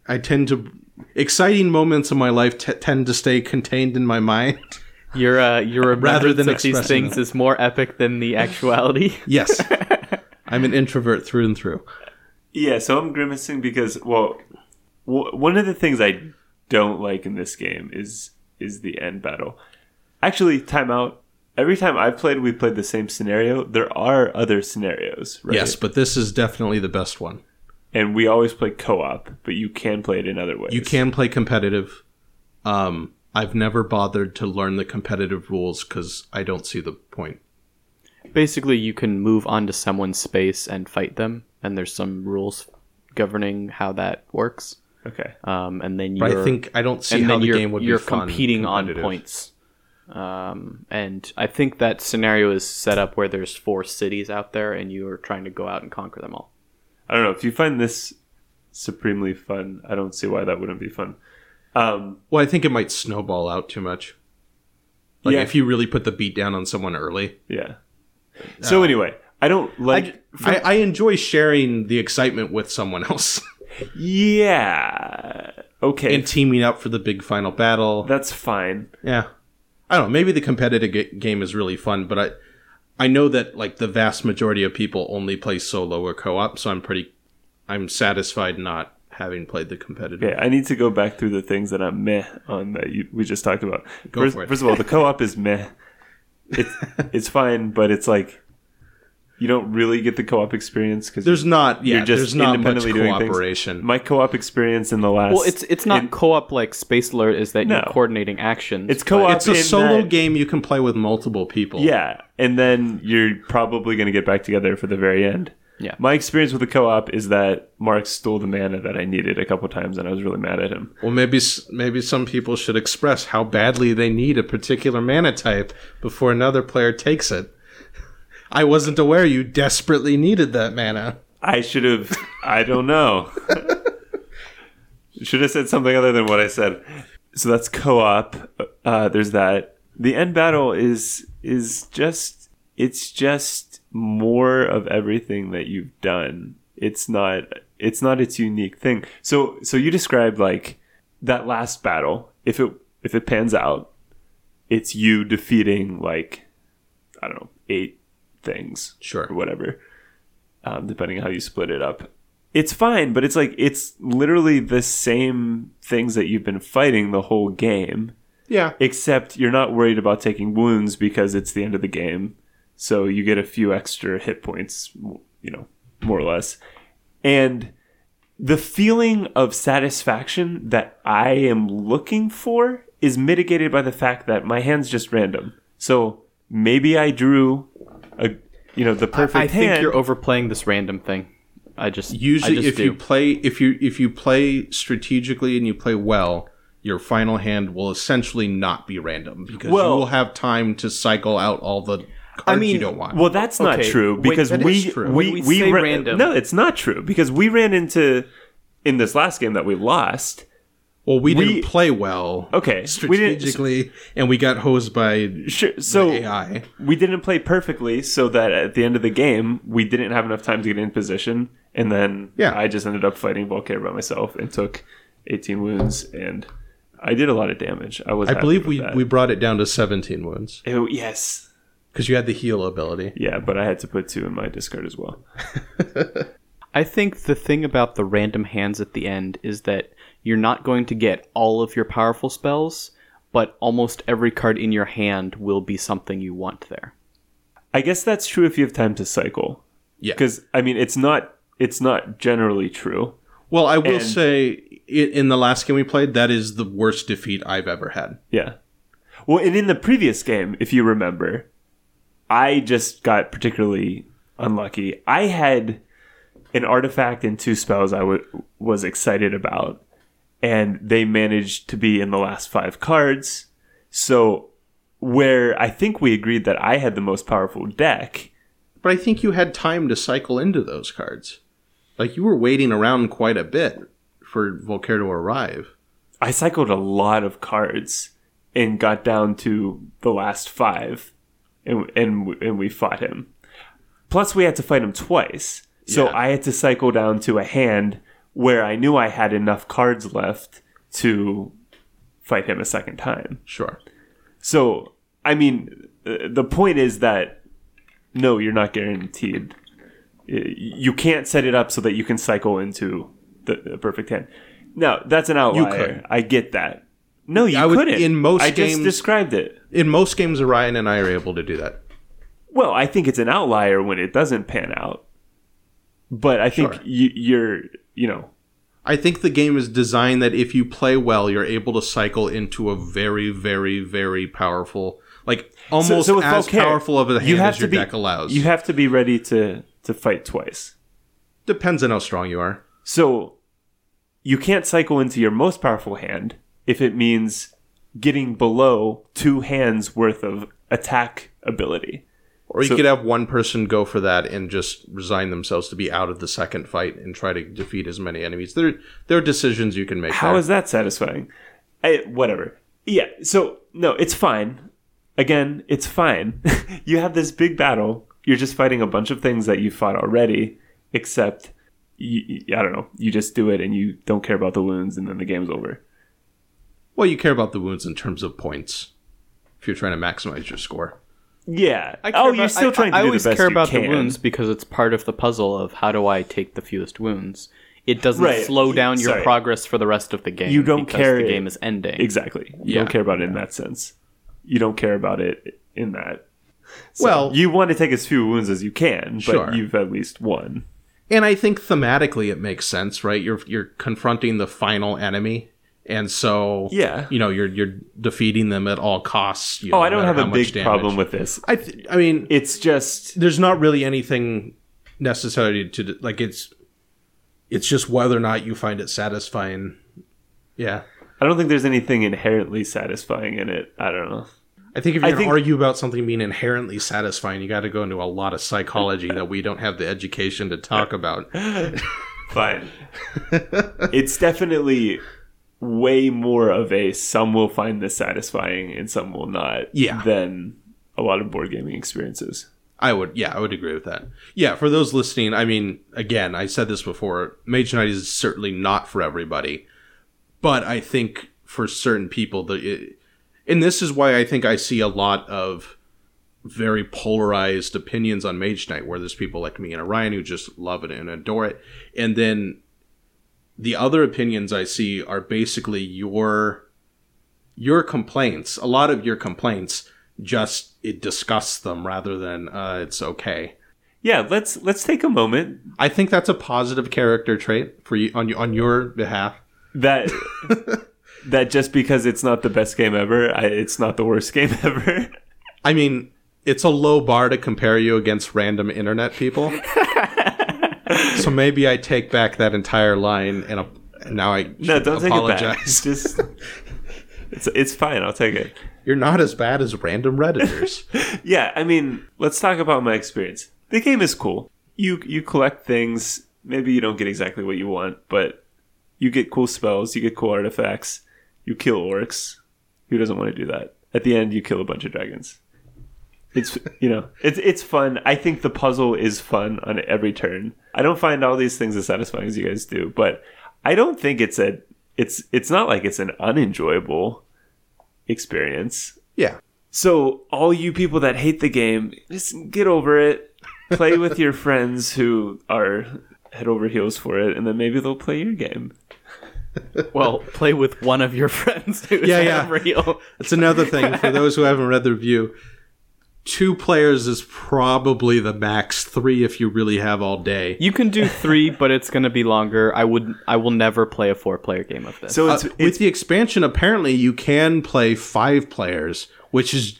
I tend to, exciting moments of my life t- tend to stay contained in my mind. your uh, your Rather than of these expressing things it. is more epic than the actuality. Yes, I'm an introvert through and through. Yeah, so I'm grimacing because well, w- one of the things I don't like in this game is is the end battle. Actually, timeout. Every time I've played, we've played the same scenario. There are other scenarios, right? Yes, but this is definitely the best one. And we always play co-op, but you can play it in other ways. You can play competitive. Um, I've never bothered to learn the competitive rules because I don't see the point. Basically, you can move onto someone's space and fight them, and there's some rules governing how that works. Okay. Um, and then you're I think I don't see how the you're, game would you're be fun. competing on points. Um, and I think that scenario is set up where there's four cities out there, and you are trying to go out and conquer them all. I don't know if you find this supremely fun. I don't see why that wouldn't be fun. Um, Well, I think it might snowball out too much. Like Yeah. if you really put the beat down on someone early. yeah. So anyway, I don't like. I, I enjoy sharing the excitement with someone else yeah. Okay. and teaming up for the big final battle. that's fine. Yeah. I don't know. Maybe the competitive ga- game is really fun, but I I know that like the vast majority of people only play solo or co-op, so I'm pretty I'm satisfied not having played the competitive. Okay, I need to go back through the things that I'm meh on that you, we just talked about. Go first, for it. first of all, the co-op is meh. It's it's fine, but it's like you don't really get the co-op experience because There's not yeah, You're just there's not much independently doing things. cooperation. my co-op experience in the last. Well, it's it's not in- co-op like Space Alert is that No. you're coordinating actions. It's co-op. It's a solo that- game you can play with multiple people. Yeah, and then you're probably going to get back together for the very end. Yeah. My experience with the co-op is that Mark stole the mana that I needed a couple times, and I was really mad at him. Well, maybe maybe some people should express how badly they need a particular mana type before another player takes it. I wasn't aware you desperately needed that mana. I should have. I don't know. should have said something other than what I said. So that's co-op. Uh, there's that. The end battle is is just it's just more of everything that you've done. It's not it's not its unique thing. So so you described like that last battle. If it if it pans out, it's you defeating like I don't know eight things Sure. or whatever, um, depending on how you split it up. It's fine, but it's like it's literally the same things that you've been fighting the whole game, Yeah. except you're not worried about taking wounds because it's the end of the game. So you get a few extra hit points, you know, more or less. And the feeling of satisfaction that I am looking for is mitigated by the fact that my hand's just random. So maybe I drew a you know the perfect I think hand. you're overplaying this random thing. I just Usually, I just if do. you play if you if you play strategically and you play well, your final hand will essentially not be random because Well- you will have time to cycle out all the cards mean, you don't want. Well, that's not Okay, true wait, because that we is true. we When we we say ra- random- No, it's not true because we ran into in this last game that we lost. Well, we, we- didn't play well. Okay, we didn't- strategically, and we got hosed by Sure. So AI. we didn't play perfectly, so that at the end of the game we didn't have enough time to get in position, and then Yeah. I just ended up fighting Volkare by myself and took 18 wounds, and I did a lot of damage. I was. I believe we that. we brought it down to 17 wounds Oh, yes. because you had the heal ability. Yeah, but I had to put two in my discard as well. I think the thing about the random hands at the end is that you're not going to get all of your powerful spells, but almost every card in your hand will be something you want there. I guess that's true if you have time to cycle. Yeah. Because I mean, it's not it's not generally true. Well, I will And- say in the last game we played, that is the worst defeat I've ever had. Yeah. Well, and in the previous game, if you remember, I just got particularly unlucky. I had an artifact and two spells I w- was excited about, and they managed to be in the last five cards. So, where I think we agreed that I had the most powerful deck, But I think you had time to cycle into those cards. Like you were waiting around quite a bit for Volkare to arrive. I cycled a lot of cards and got down to the last five, and and and we fought him. Plus, we had to fight him twice, so Yeah. I had to cycle down to a hand where I knew I had enough cards left to fight him a second time. Sure. So, I mean, uh, the point is that no, you're not guaranteed. You can't set it up so that you can cycle into the, perfect hand. No, that's an outlier. could. I get that. No, you I would- couldn't. in most I games- just described it. In most games, Orion and I are able to do that. Well, I think it's an outlier when it doesn't pan out. But I think Sure. you, you're, you know, I think the game is designed that if you play well, you're able to cycle into a very, very, very powerful, like almost so with as Volkare, powerful of a hand you have as your be deck allows. you have to be ready to to fight twice. Depends on how strong you are. So you can't cycle into your most powerful hand if it means getting below two hands worth of attack ability. Or you So- could have one person go for that and just resign themselves to be out of the second fight and try to defeat as many enemies. There, there are decisions you can make. How there. is that satisfying? I, whatever. Yeah. So no, it's fine. Again, it's fine. you have this big battle. You're just fighting a bunch of things that you fought already, except you, I don't know. You just do it and you don't care about the wounds, and then the game's over. Well, you care about the wounds in terms of points. If you're trying to maximize your score. Yeah. I oh, about- you're still I- trying to I do always the best care about the wounds because it's part of the puzzle of how do I take the fewest wounds. It doesn't Right. slow down your Sorry. progress for the rest of the game. You don't because care The game is ending. Exactly. You Yeah. don't care about it in that sense. You don't care about it in that. So Well- you want to take as few wounds as you can, but Sure. you've at least won. And I think thematically it makes sense, right? You're you're confronting the final enemy, and so Yeah. you know you're you're defeating them at all costs. You Oh, I don't no have a big damage. problem with this. I th- I mean, It's just there's not really anything necessary to like. It's it's just whether or not you find it satisfying. Yeah, I don't think there's anything inherently satisfying in it. I don't know. I think if going think- to argue about something being inherently satisfying, you got to go into a lot of psychology that we don't have the education to talk about. Fine. it's definitely way more of a some will find this satisfying and some will not Yeah. than a lot of board gaming experiences. I would, yeah, I would agree with that. Yeah, for those listening, I mean, again, I said this before, Mage Knight is certainly not for everybody, but I think for certain people, the, it, and this is why I think I see a lot of very polarized opinions on Mage Knight, where there's people like me and Orion who just love it and adore it, and then the other opinions I see are basically your your complaints. A lot of your complaints just it disgusts them rather than uh, it's okay. Yeah, let's let's take a moment I think that's a positive character trait for you on your on your behalf. that that just because it's not the best game ever, I, it's not the worst game ever. I mean, it's a low bar to compare you against random internet people. so maybe I take back that entire line and, and now I no, don't take it back. apologize. Just it's it's fine. I'll take it. You're not as bad as random redditors. Yeah, I mean, let's talk about my experience. The game is cool. You you collect things. Maybe you don't get exactly what you want, but you get cool spells. You get cool artifacts. You kill orcs. Who doesn't want to do that? At the end, you kill a bunch of dragons. It's you know it's it's fun. I think the puzzle is fun on every turn. I don't find all these things as satisfying as you guys do, but I don't think it's a it's it's not like it's an unenjoyable experience. yeah. So, all you people that hate the game, just get over it. Play with your friends who are head over heels for it, and then maybe they'll play your game. Well, play with one of your friends who's Yeah, yeah. real. That's another thing for those who haven't read the review. Two players is probably the max. Three if you really have all day. You can do three, but it's going to be longer. I would. I will never play a four-player game of this. So Uh, it's, with the expansion, apparently you can play five players, which is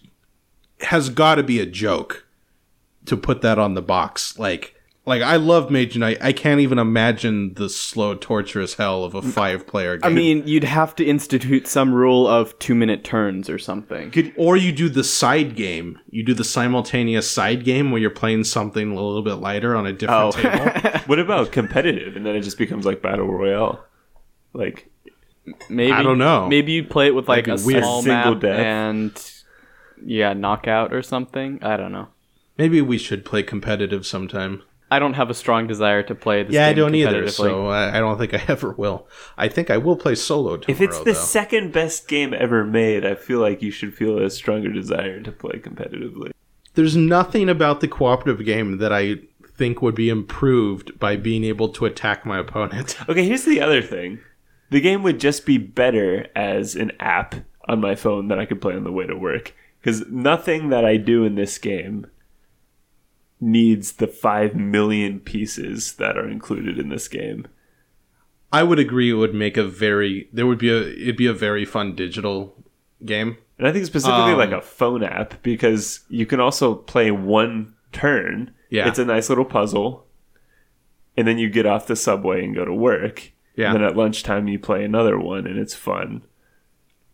has got to be a joke. to put that on the box. Like like I love Mage Knight. I can't even imagine the slow, torturous hell of a mm, five player game. I mean, you'd have to institute some rule of two minute turns or something. or you do the side game. You do the simultaneous side game where you're playing something a little bit lighter on a different Oh. table. What about competitive? And then it just becomes like battle royale. Like maybe I don't know. Maybe you'd play it with like a weird. small Single map death. and yeah, knockout or something. I don't know. Maybe we should play competitive sometime. I don't have a strong desire to play this. Yeah, I don't either. So I, I don't think I ever will. I think I will play solo tomorrow. if it's the though. second best game ever made, I feel like you should feel a stronger desire to play competitively. There's nothing about the cooperative game that I think would be improved by being able to attack my opponent. Okay, here's the other thing. The game would just be better as an app on my phone that I could play on the way to work. Because nothing that I do in this game needs the 5 million pieces that are included in this game. I would agree it would make a very there would be a it'd be a very fun digital game. And I think specifically Um, like a phone app because you can also play one turn. Yeah. It's a nice little puzzle. And then you get off the subway and go to work. Yeah. And then at lunchtime you play another one and it's fun.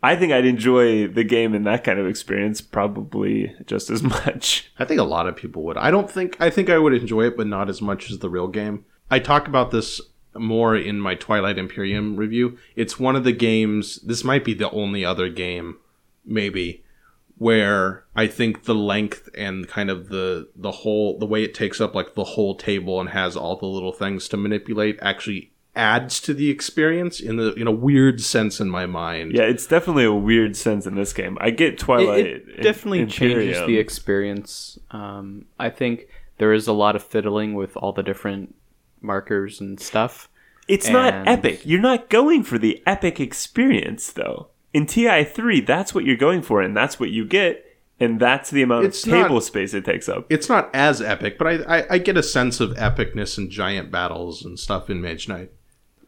I think I'd enjoy the game and that kind of experience probably just as much. I think a lot of people would. I don't think I think I would enjoy it, but not as much as the real game. I talk about this more in my Twilight Imperium review. It's one of the games. This might be the only other game, maybe, where I think the length and kind of the the whole the way it takes up like the whole table and has all the little things to manipulate actually adds to the experience in the in a weird sense in my mind. Yeah, it's definitely a weird sense in this game. I get Twilight. it Im- definitely changes the experience. Um, I think there is a lot of fiddling with all the different markers and stuff. It's not epic. You're not going for the epic experience, though. In TI3, that's what you're going for, and that's what you get, and that's the amount It's of table not- space it takes up. it's not as epic, but I, I, I get a sense of epicness and giant battles and stuff in Mage Knight.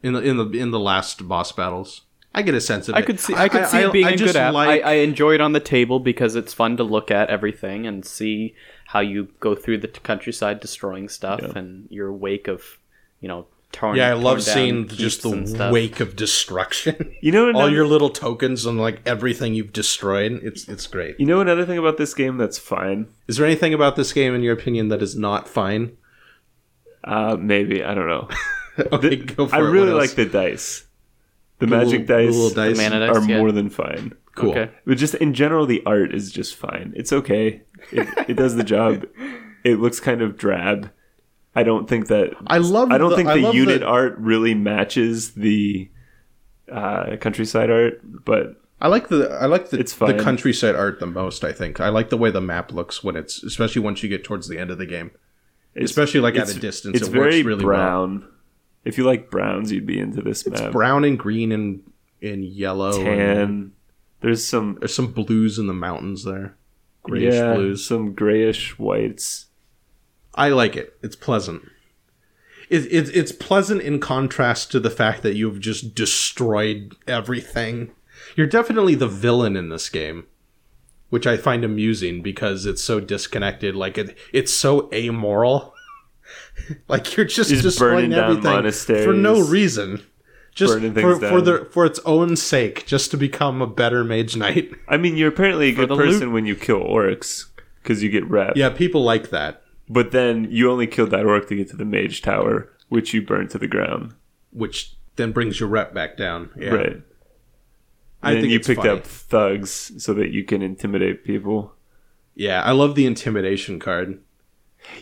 In the in the in the last boss battles, I get a sense of I it. could see I could see it being a good app. I, I enjoy it on the table because it's fun to look at everything and see how you go through the countryside destroying stuff and your wake of, you know, torn. yeah, I torn love down seeing just the wake of destruction. You know, All your little tokens and like everything you've destroyed. It's it's great. you know another thing about this game that's fine. Is there anything about this game, in your opinion, that is not fine? Uh, maybe I don't know. okay, The- go for I it. really like the dice. The, The magic little- the dice, little dice. mana dice, are yeah. more than fine. cool. Okay. But just in general, the art is just fine. It's okay. It, it does the job. It looks kind of drab. I don't think that. I love. I don't the, think the unit the- art really matches the uh, countryside art, but I like the I like the It's the countryside art the most. I think I like the way the map looks when it's especially once you get towards the end of the game. it's, Especially like at a distance, It's it very works really well. If you like browns, you'd be into this map. Brown and green and and yellow. And Tan. There's some there's some blues in the mountains there. Grayish yeah, blues. some grayish whites. I like it. It's pleasant. It, it, it's pleasant in contrast to the fact that you've just destroyed everything. You're definitely the villain in this game, which I find amusing because it's so disconnected. Like it, it's so amoral. like you're just, Just destroying everything for no reason, just for, for down. the for its own sake, just to become a better mage knight. I mean, you're apparently a good person loot. when you kill orcs because you get rep. yeah, people like that. But then you only killed that orc to get to the mage tower, which you burned to the ground. which then brings your rep back down. Yeah. Right. And I then think you it's picked funny. up thugs so that you can intimidate people. Yeah, I love the intimidation card.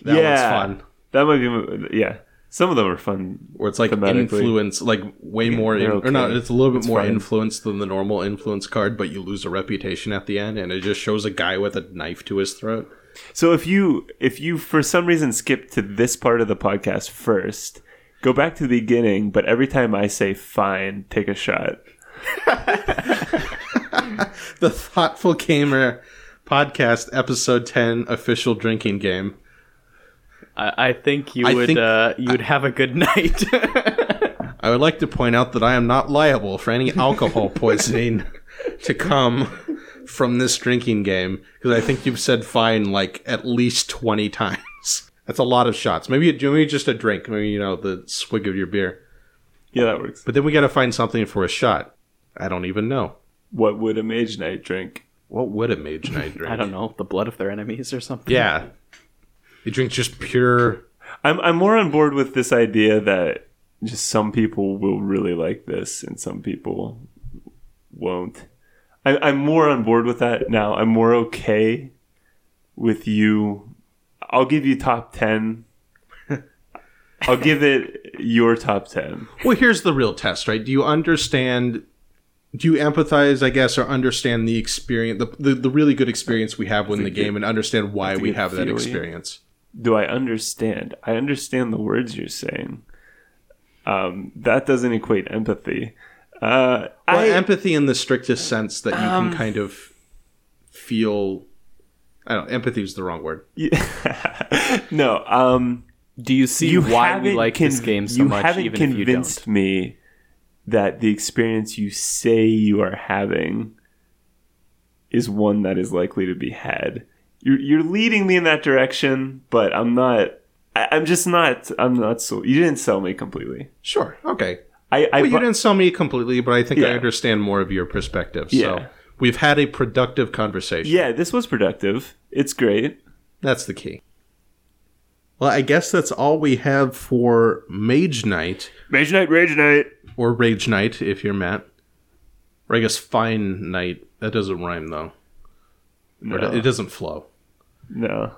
That yeah, one's fun. That might be. Yeah, some of them are fun. Where it's like influence, like way more, in, they're or not, it's a little bit It's more fine. influence than the normal influence card, but you lose a reputation at the end, and it just shows a guy with a knife to his throat. So if you if you for some reason skip to this part of the podcast first, go back to the beginning. But every time I say fine, take a shot. The Thoughtful Gamer podcast, episode 10, official drinking game. I, I think you I would think- uh, you would have a good night. I would like to point out that I am not liable for any alcohol poisoning to come from this drinking game because I think you've said fine like at least 20 times. That's a lot of shots. Maybe maybe just a drink. Maybe you know the swig of your beer. Yeah, that works. But then we got to find something for a shot. I don't even know. What would a mage knight drink? What would a mage knight drink? I don't know the blood of their enemies or something. Yeah, he drinks just pure. I'm I'm more on board with this idea that just some people will really like this and some people won't. I, I'm more on board with that now. I'm more okay with you. I'll give you top ten. I'll give it your top ten. Well, here's the real test, right? Do you understand? Do you empathize, I guess, or understand the experience, the, the, the really good experience we have with the game, and understand why we good have that experience? Do I understand? I understand the words you're saying. Um, that doesn't equate empathy. Uh, Well, I, empathy in the strictest sense that you Um, can kind of feel. I don't. Empathy is the wrong word. no. Um, Do you see you why we haven't like this game so you much, haven't even if you convinced don't? me that the experience you say you are having is one that is likely to be had. You're, you're leading me in that direction, but I'm not. I, I'm just not. I'm not so. You didn't sell me completely. Sure. Okay. I. I Well, you bu- didn't sell me completely, but I think I understand more of your perspective. Yeah. So we've had a productive conversation. yeah, this was productive. It's great. That's the key. Well, I guess that's all we have for Mage Knight, Rage night, rage night. or Rage Knight if you're Matt. Or I guess Fine Knight. That doesn't rhyme though. Or No, it doesn't flow. No.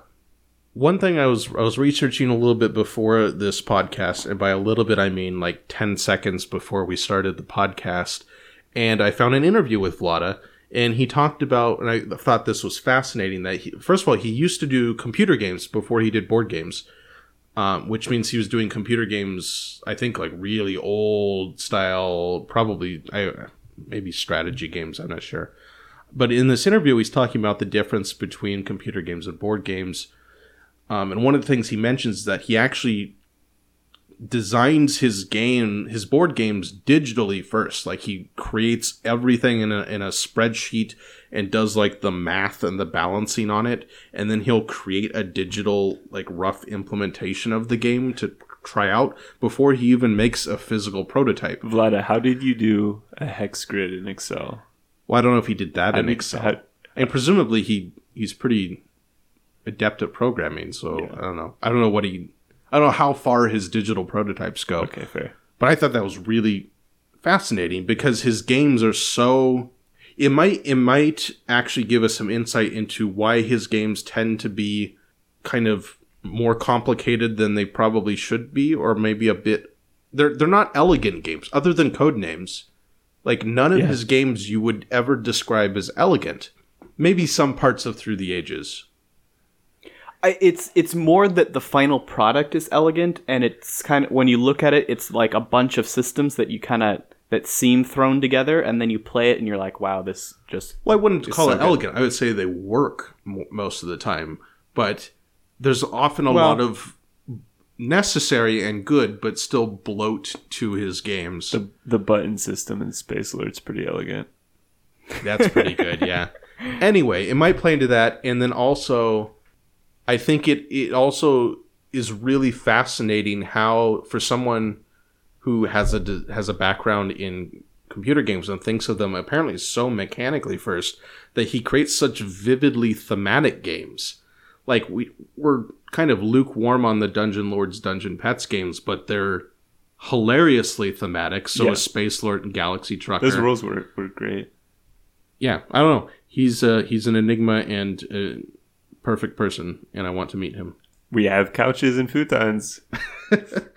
One thing I was I was researching a little bit before this podcast, and by a little bit I mean like ten seconds before we started the podcast, and I found an interview with Vlaada, and he talked about, and I thought this was fascinating. That he, first of all, he used to do computer games before he did board games, um, which means he was doing computer games. I think like really old style, probably I maybe strategy games. I'm not sure. But in this interview, he's talking about the difference between computer games and board games. Um, and one of the things he mentions is that he actually designs his game, his board games digitally first. Like he creates everything in a, in a spreadsheet and does like the math and the balancing on it. And then he'll create a digital, like rough implementation of the game to try out before he even makes a physical prototype. Vlaada, how did you do a hex grid in Excel? Well, I don't know if he did that I in mean, Excel. how- and presumably he he's pretty adept at programming so i don't know i don't know what he i don't know how far his digital prototypes go okay, fair. but i thought that was really fascinating because his games are so it might it might actually give us some insight into why his games tend to be kind of more complicated than they probably should be or maybe a bit they're they're not elegant games other than Codenames like none of Yeah. his games you would ever describe as elegant maybe some parts of through the ages I, it's it's more that the final product is elegant, and it's kind of when you look at it, it's like a bunch of systems that you kind of that seem thrown together, and then you play it, and you're like, wow, this just Well, I wouldn't call so it good. elegant. I would say they work mo- most of the time, but there's often a Well- lot of necessary and good, but still bloat to his games. The the button system in Space Alert's pretty elegant. That's pretty good, yeah. Anyway, it might play into that, and then also, I think it it also is really fascinating how for someone who has a has a background in computer games and thinks of them apparently so mechanically first that he creates such vividly thematic games. Like we we're kind of lukewarm on the Dungeon Lords Dungeon Petz games, but they're hilariously thematic. So Yeah. is Space Alert and Galaxy Trucker Those rules were, were great. yeah, I don't know. He's uh, he's an enigma and a perfect person, and I want to meet him. We have couches and futons.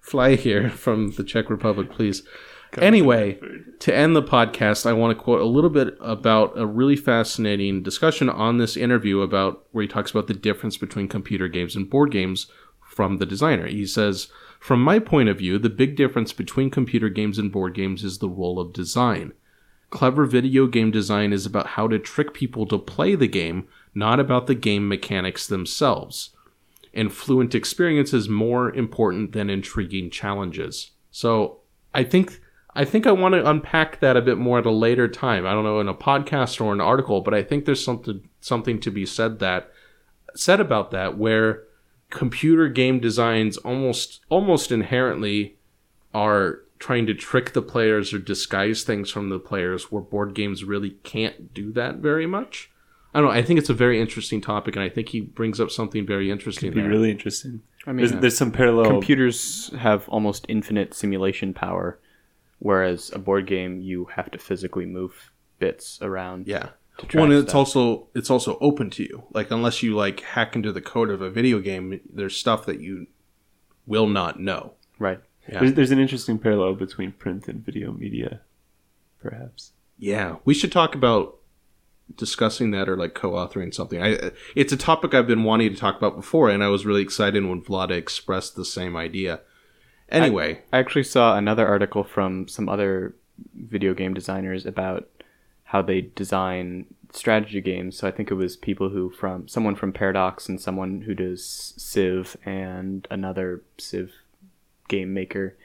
Fly here from the Czech Republic, please. Anyway, to end the podcast, I want to quote a little bit about a really fascinating discussion on this interview about where he talks about the difference between computer games and board games from the designer. He says, From my point of view, the big difference between computer games and board games is the role of design. Clever video game design is about how to trick people to play the game, not about the game mechanics themselves. And fluent experience is more important than intriguing challenges. So I think I think I want to unpack that a bit more at a later time. I don't know in a podcast or an article, but I think there's something something to be said that said about that where computer game designs almost almost inherently are trying to trick the players or disguise things from the players where board games really can't do that very much. I don't know. I think it's a very interesting topic, and I think he brings up something very interesting. It'd be there. really interesting. I mean, There's, there's some parallel. computers have almost infinite simulation power, whereas a board game you have to physically move bits around. Yeah. to Well, and it's stuff. also it's also open to you. Like unless you like hack into the code of a video game, there's stuff that you will not know. right. Yeah. There's, there's an interesting parallel between print and video media, perhaps. Yeah, we should talk about discussing that or like co-authoring something. I it's a topic I've been wanting to talk about before, and I was really excited when Vlaada expressed the same idea. Anyway, I actually saw another article from some other video game designers about how they design strategy games. So I think it was people who from someone from Paradox and someone who does Civ and another Civ game maker,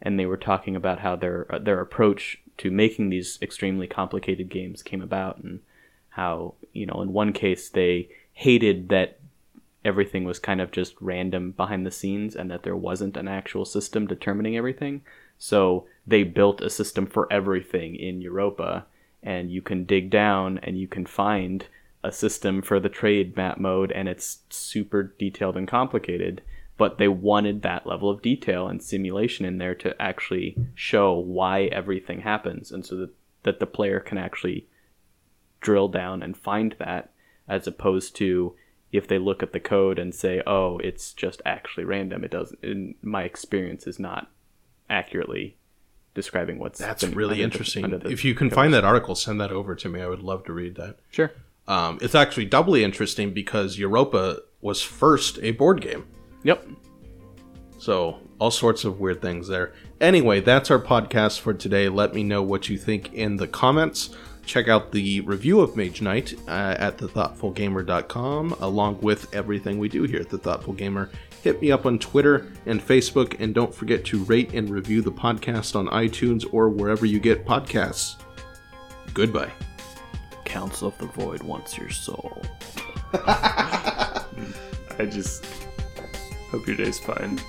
and they were talking about how their their approach to making these extremely complicated games came about, and how you know in one case they hated that everything was kind of just random behind the scenes and that there wasn't an actual system determining everything. So they built a system for everything in Europa, and you can dig down and you can find a system for the trade map mode, and it's super detailed and complicated. But they wanted that level of detail and simulation in there to actually show why everything happens, and so that, that the player can actually drill down and find that, as opposed to if they look at the code and say, "Oh, it's just actually random," it doesn't. In my experience, is not accurately describing what's. that's been really under interesting. the if you can covers. find that article, send that over to me. I would love to read that. sure. Um, it's actually doubly interesting because Europa was first a board game. Yep. So, all sorts of weird things there. Anyway, that's our podcast for today. Let me know what you think in the comments check out the review of Mage Knight uh, at thethoughtfulgamer.com, along with everything we do here at The Thoughtful Gamer. Hit me up on Twitter and Facebook, and don't forget to rate and review the podcast on iTunes or wherever you get podcasts. Goodbye. Council of the Void wants your soul. I just hope your day's fine.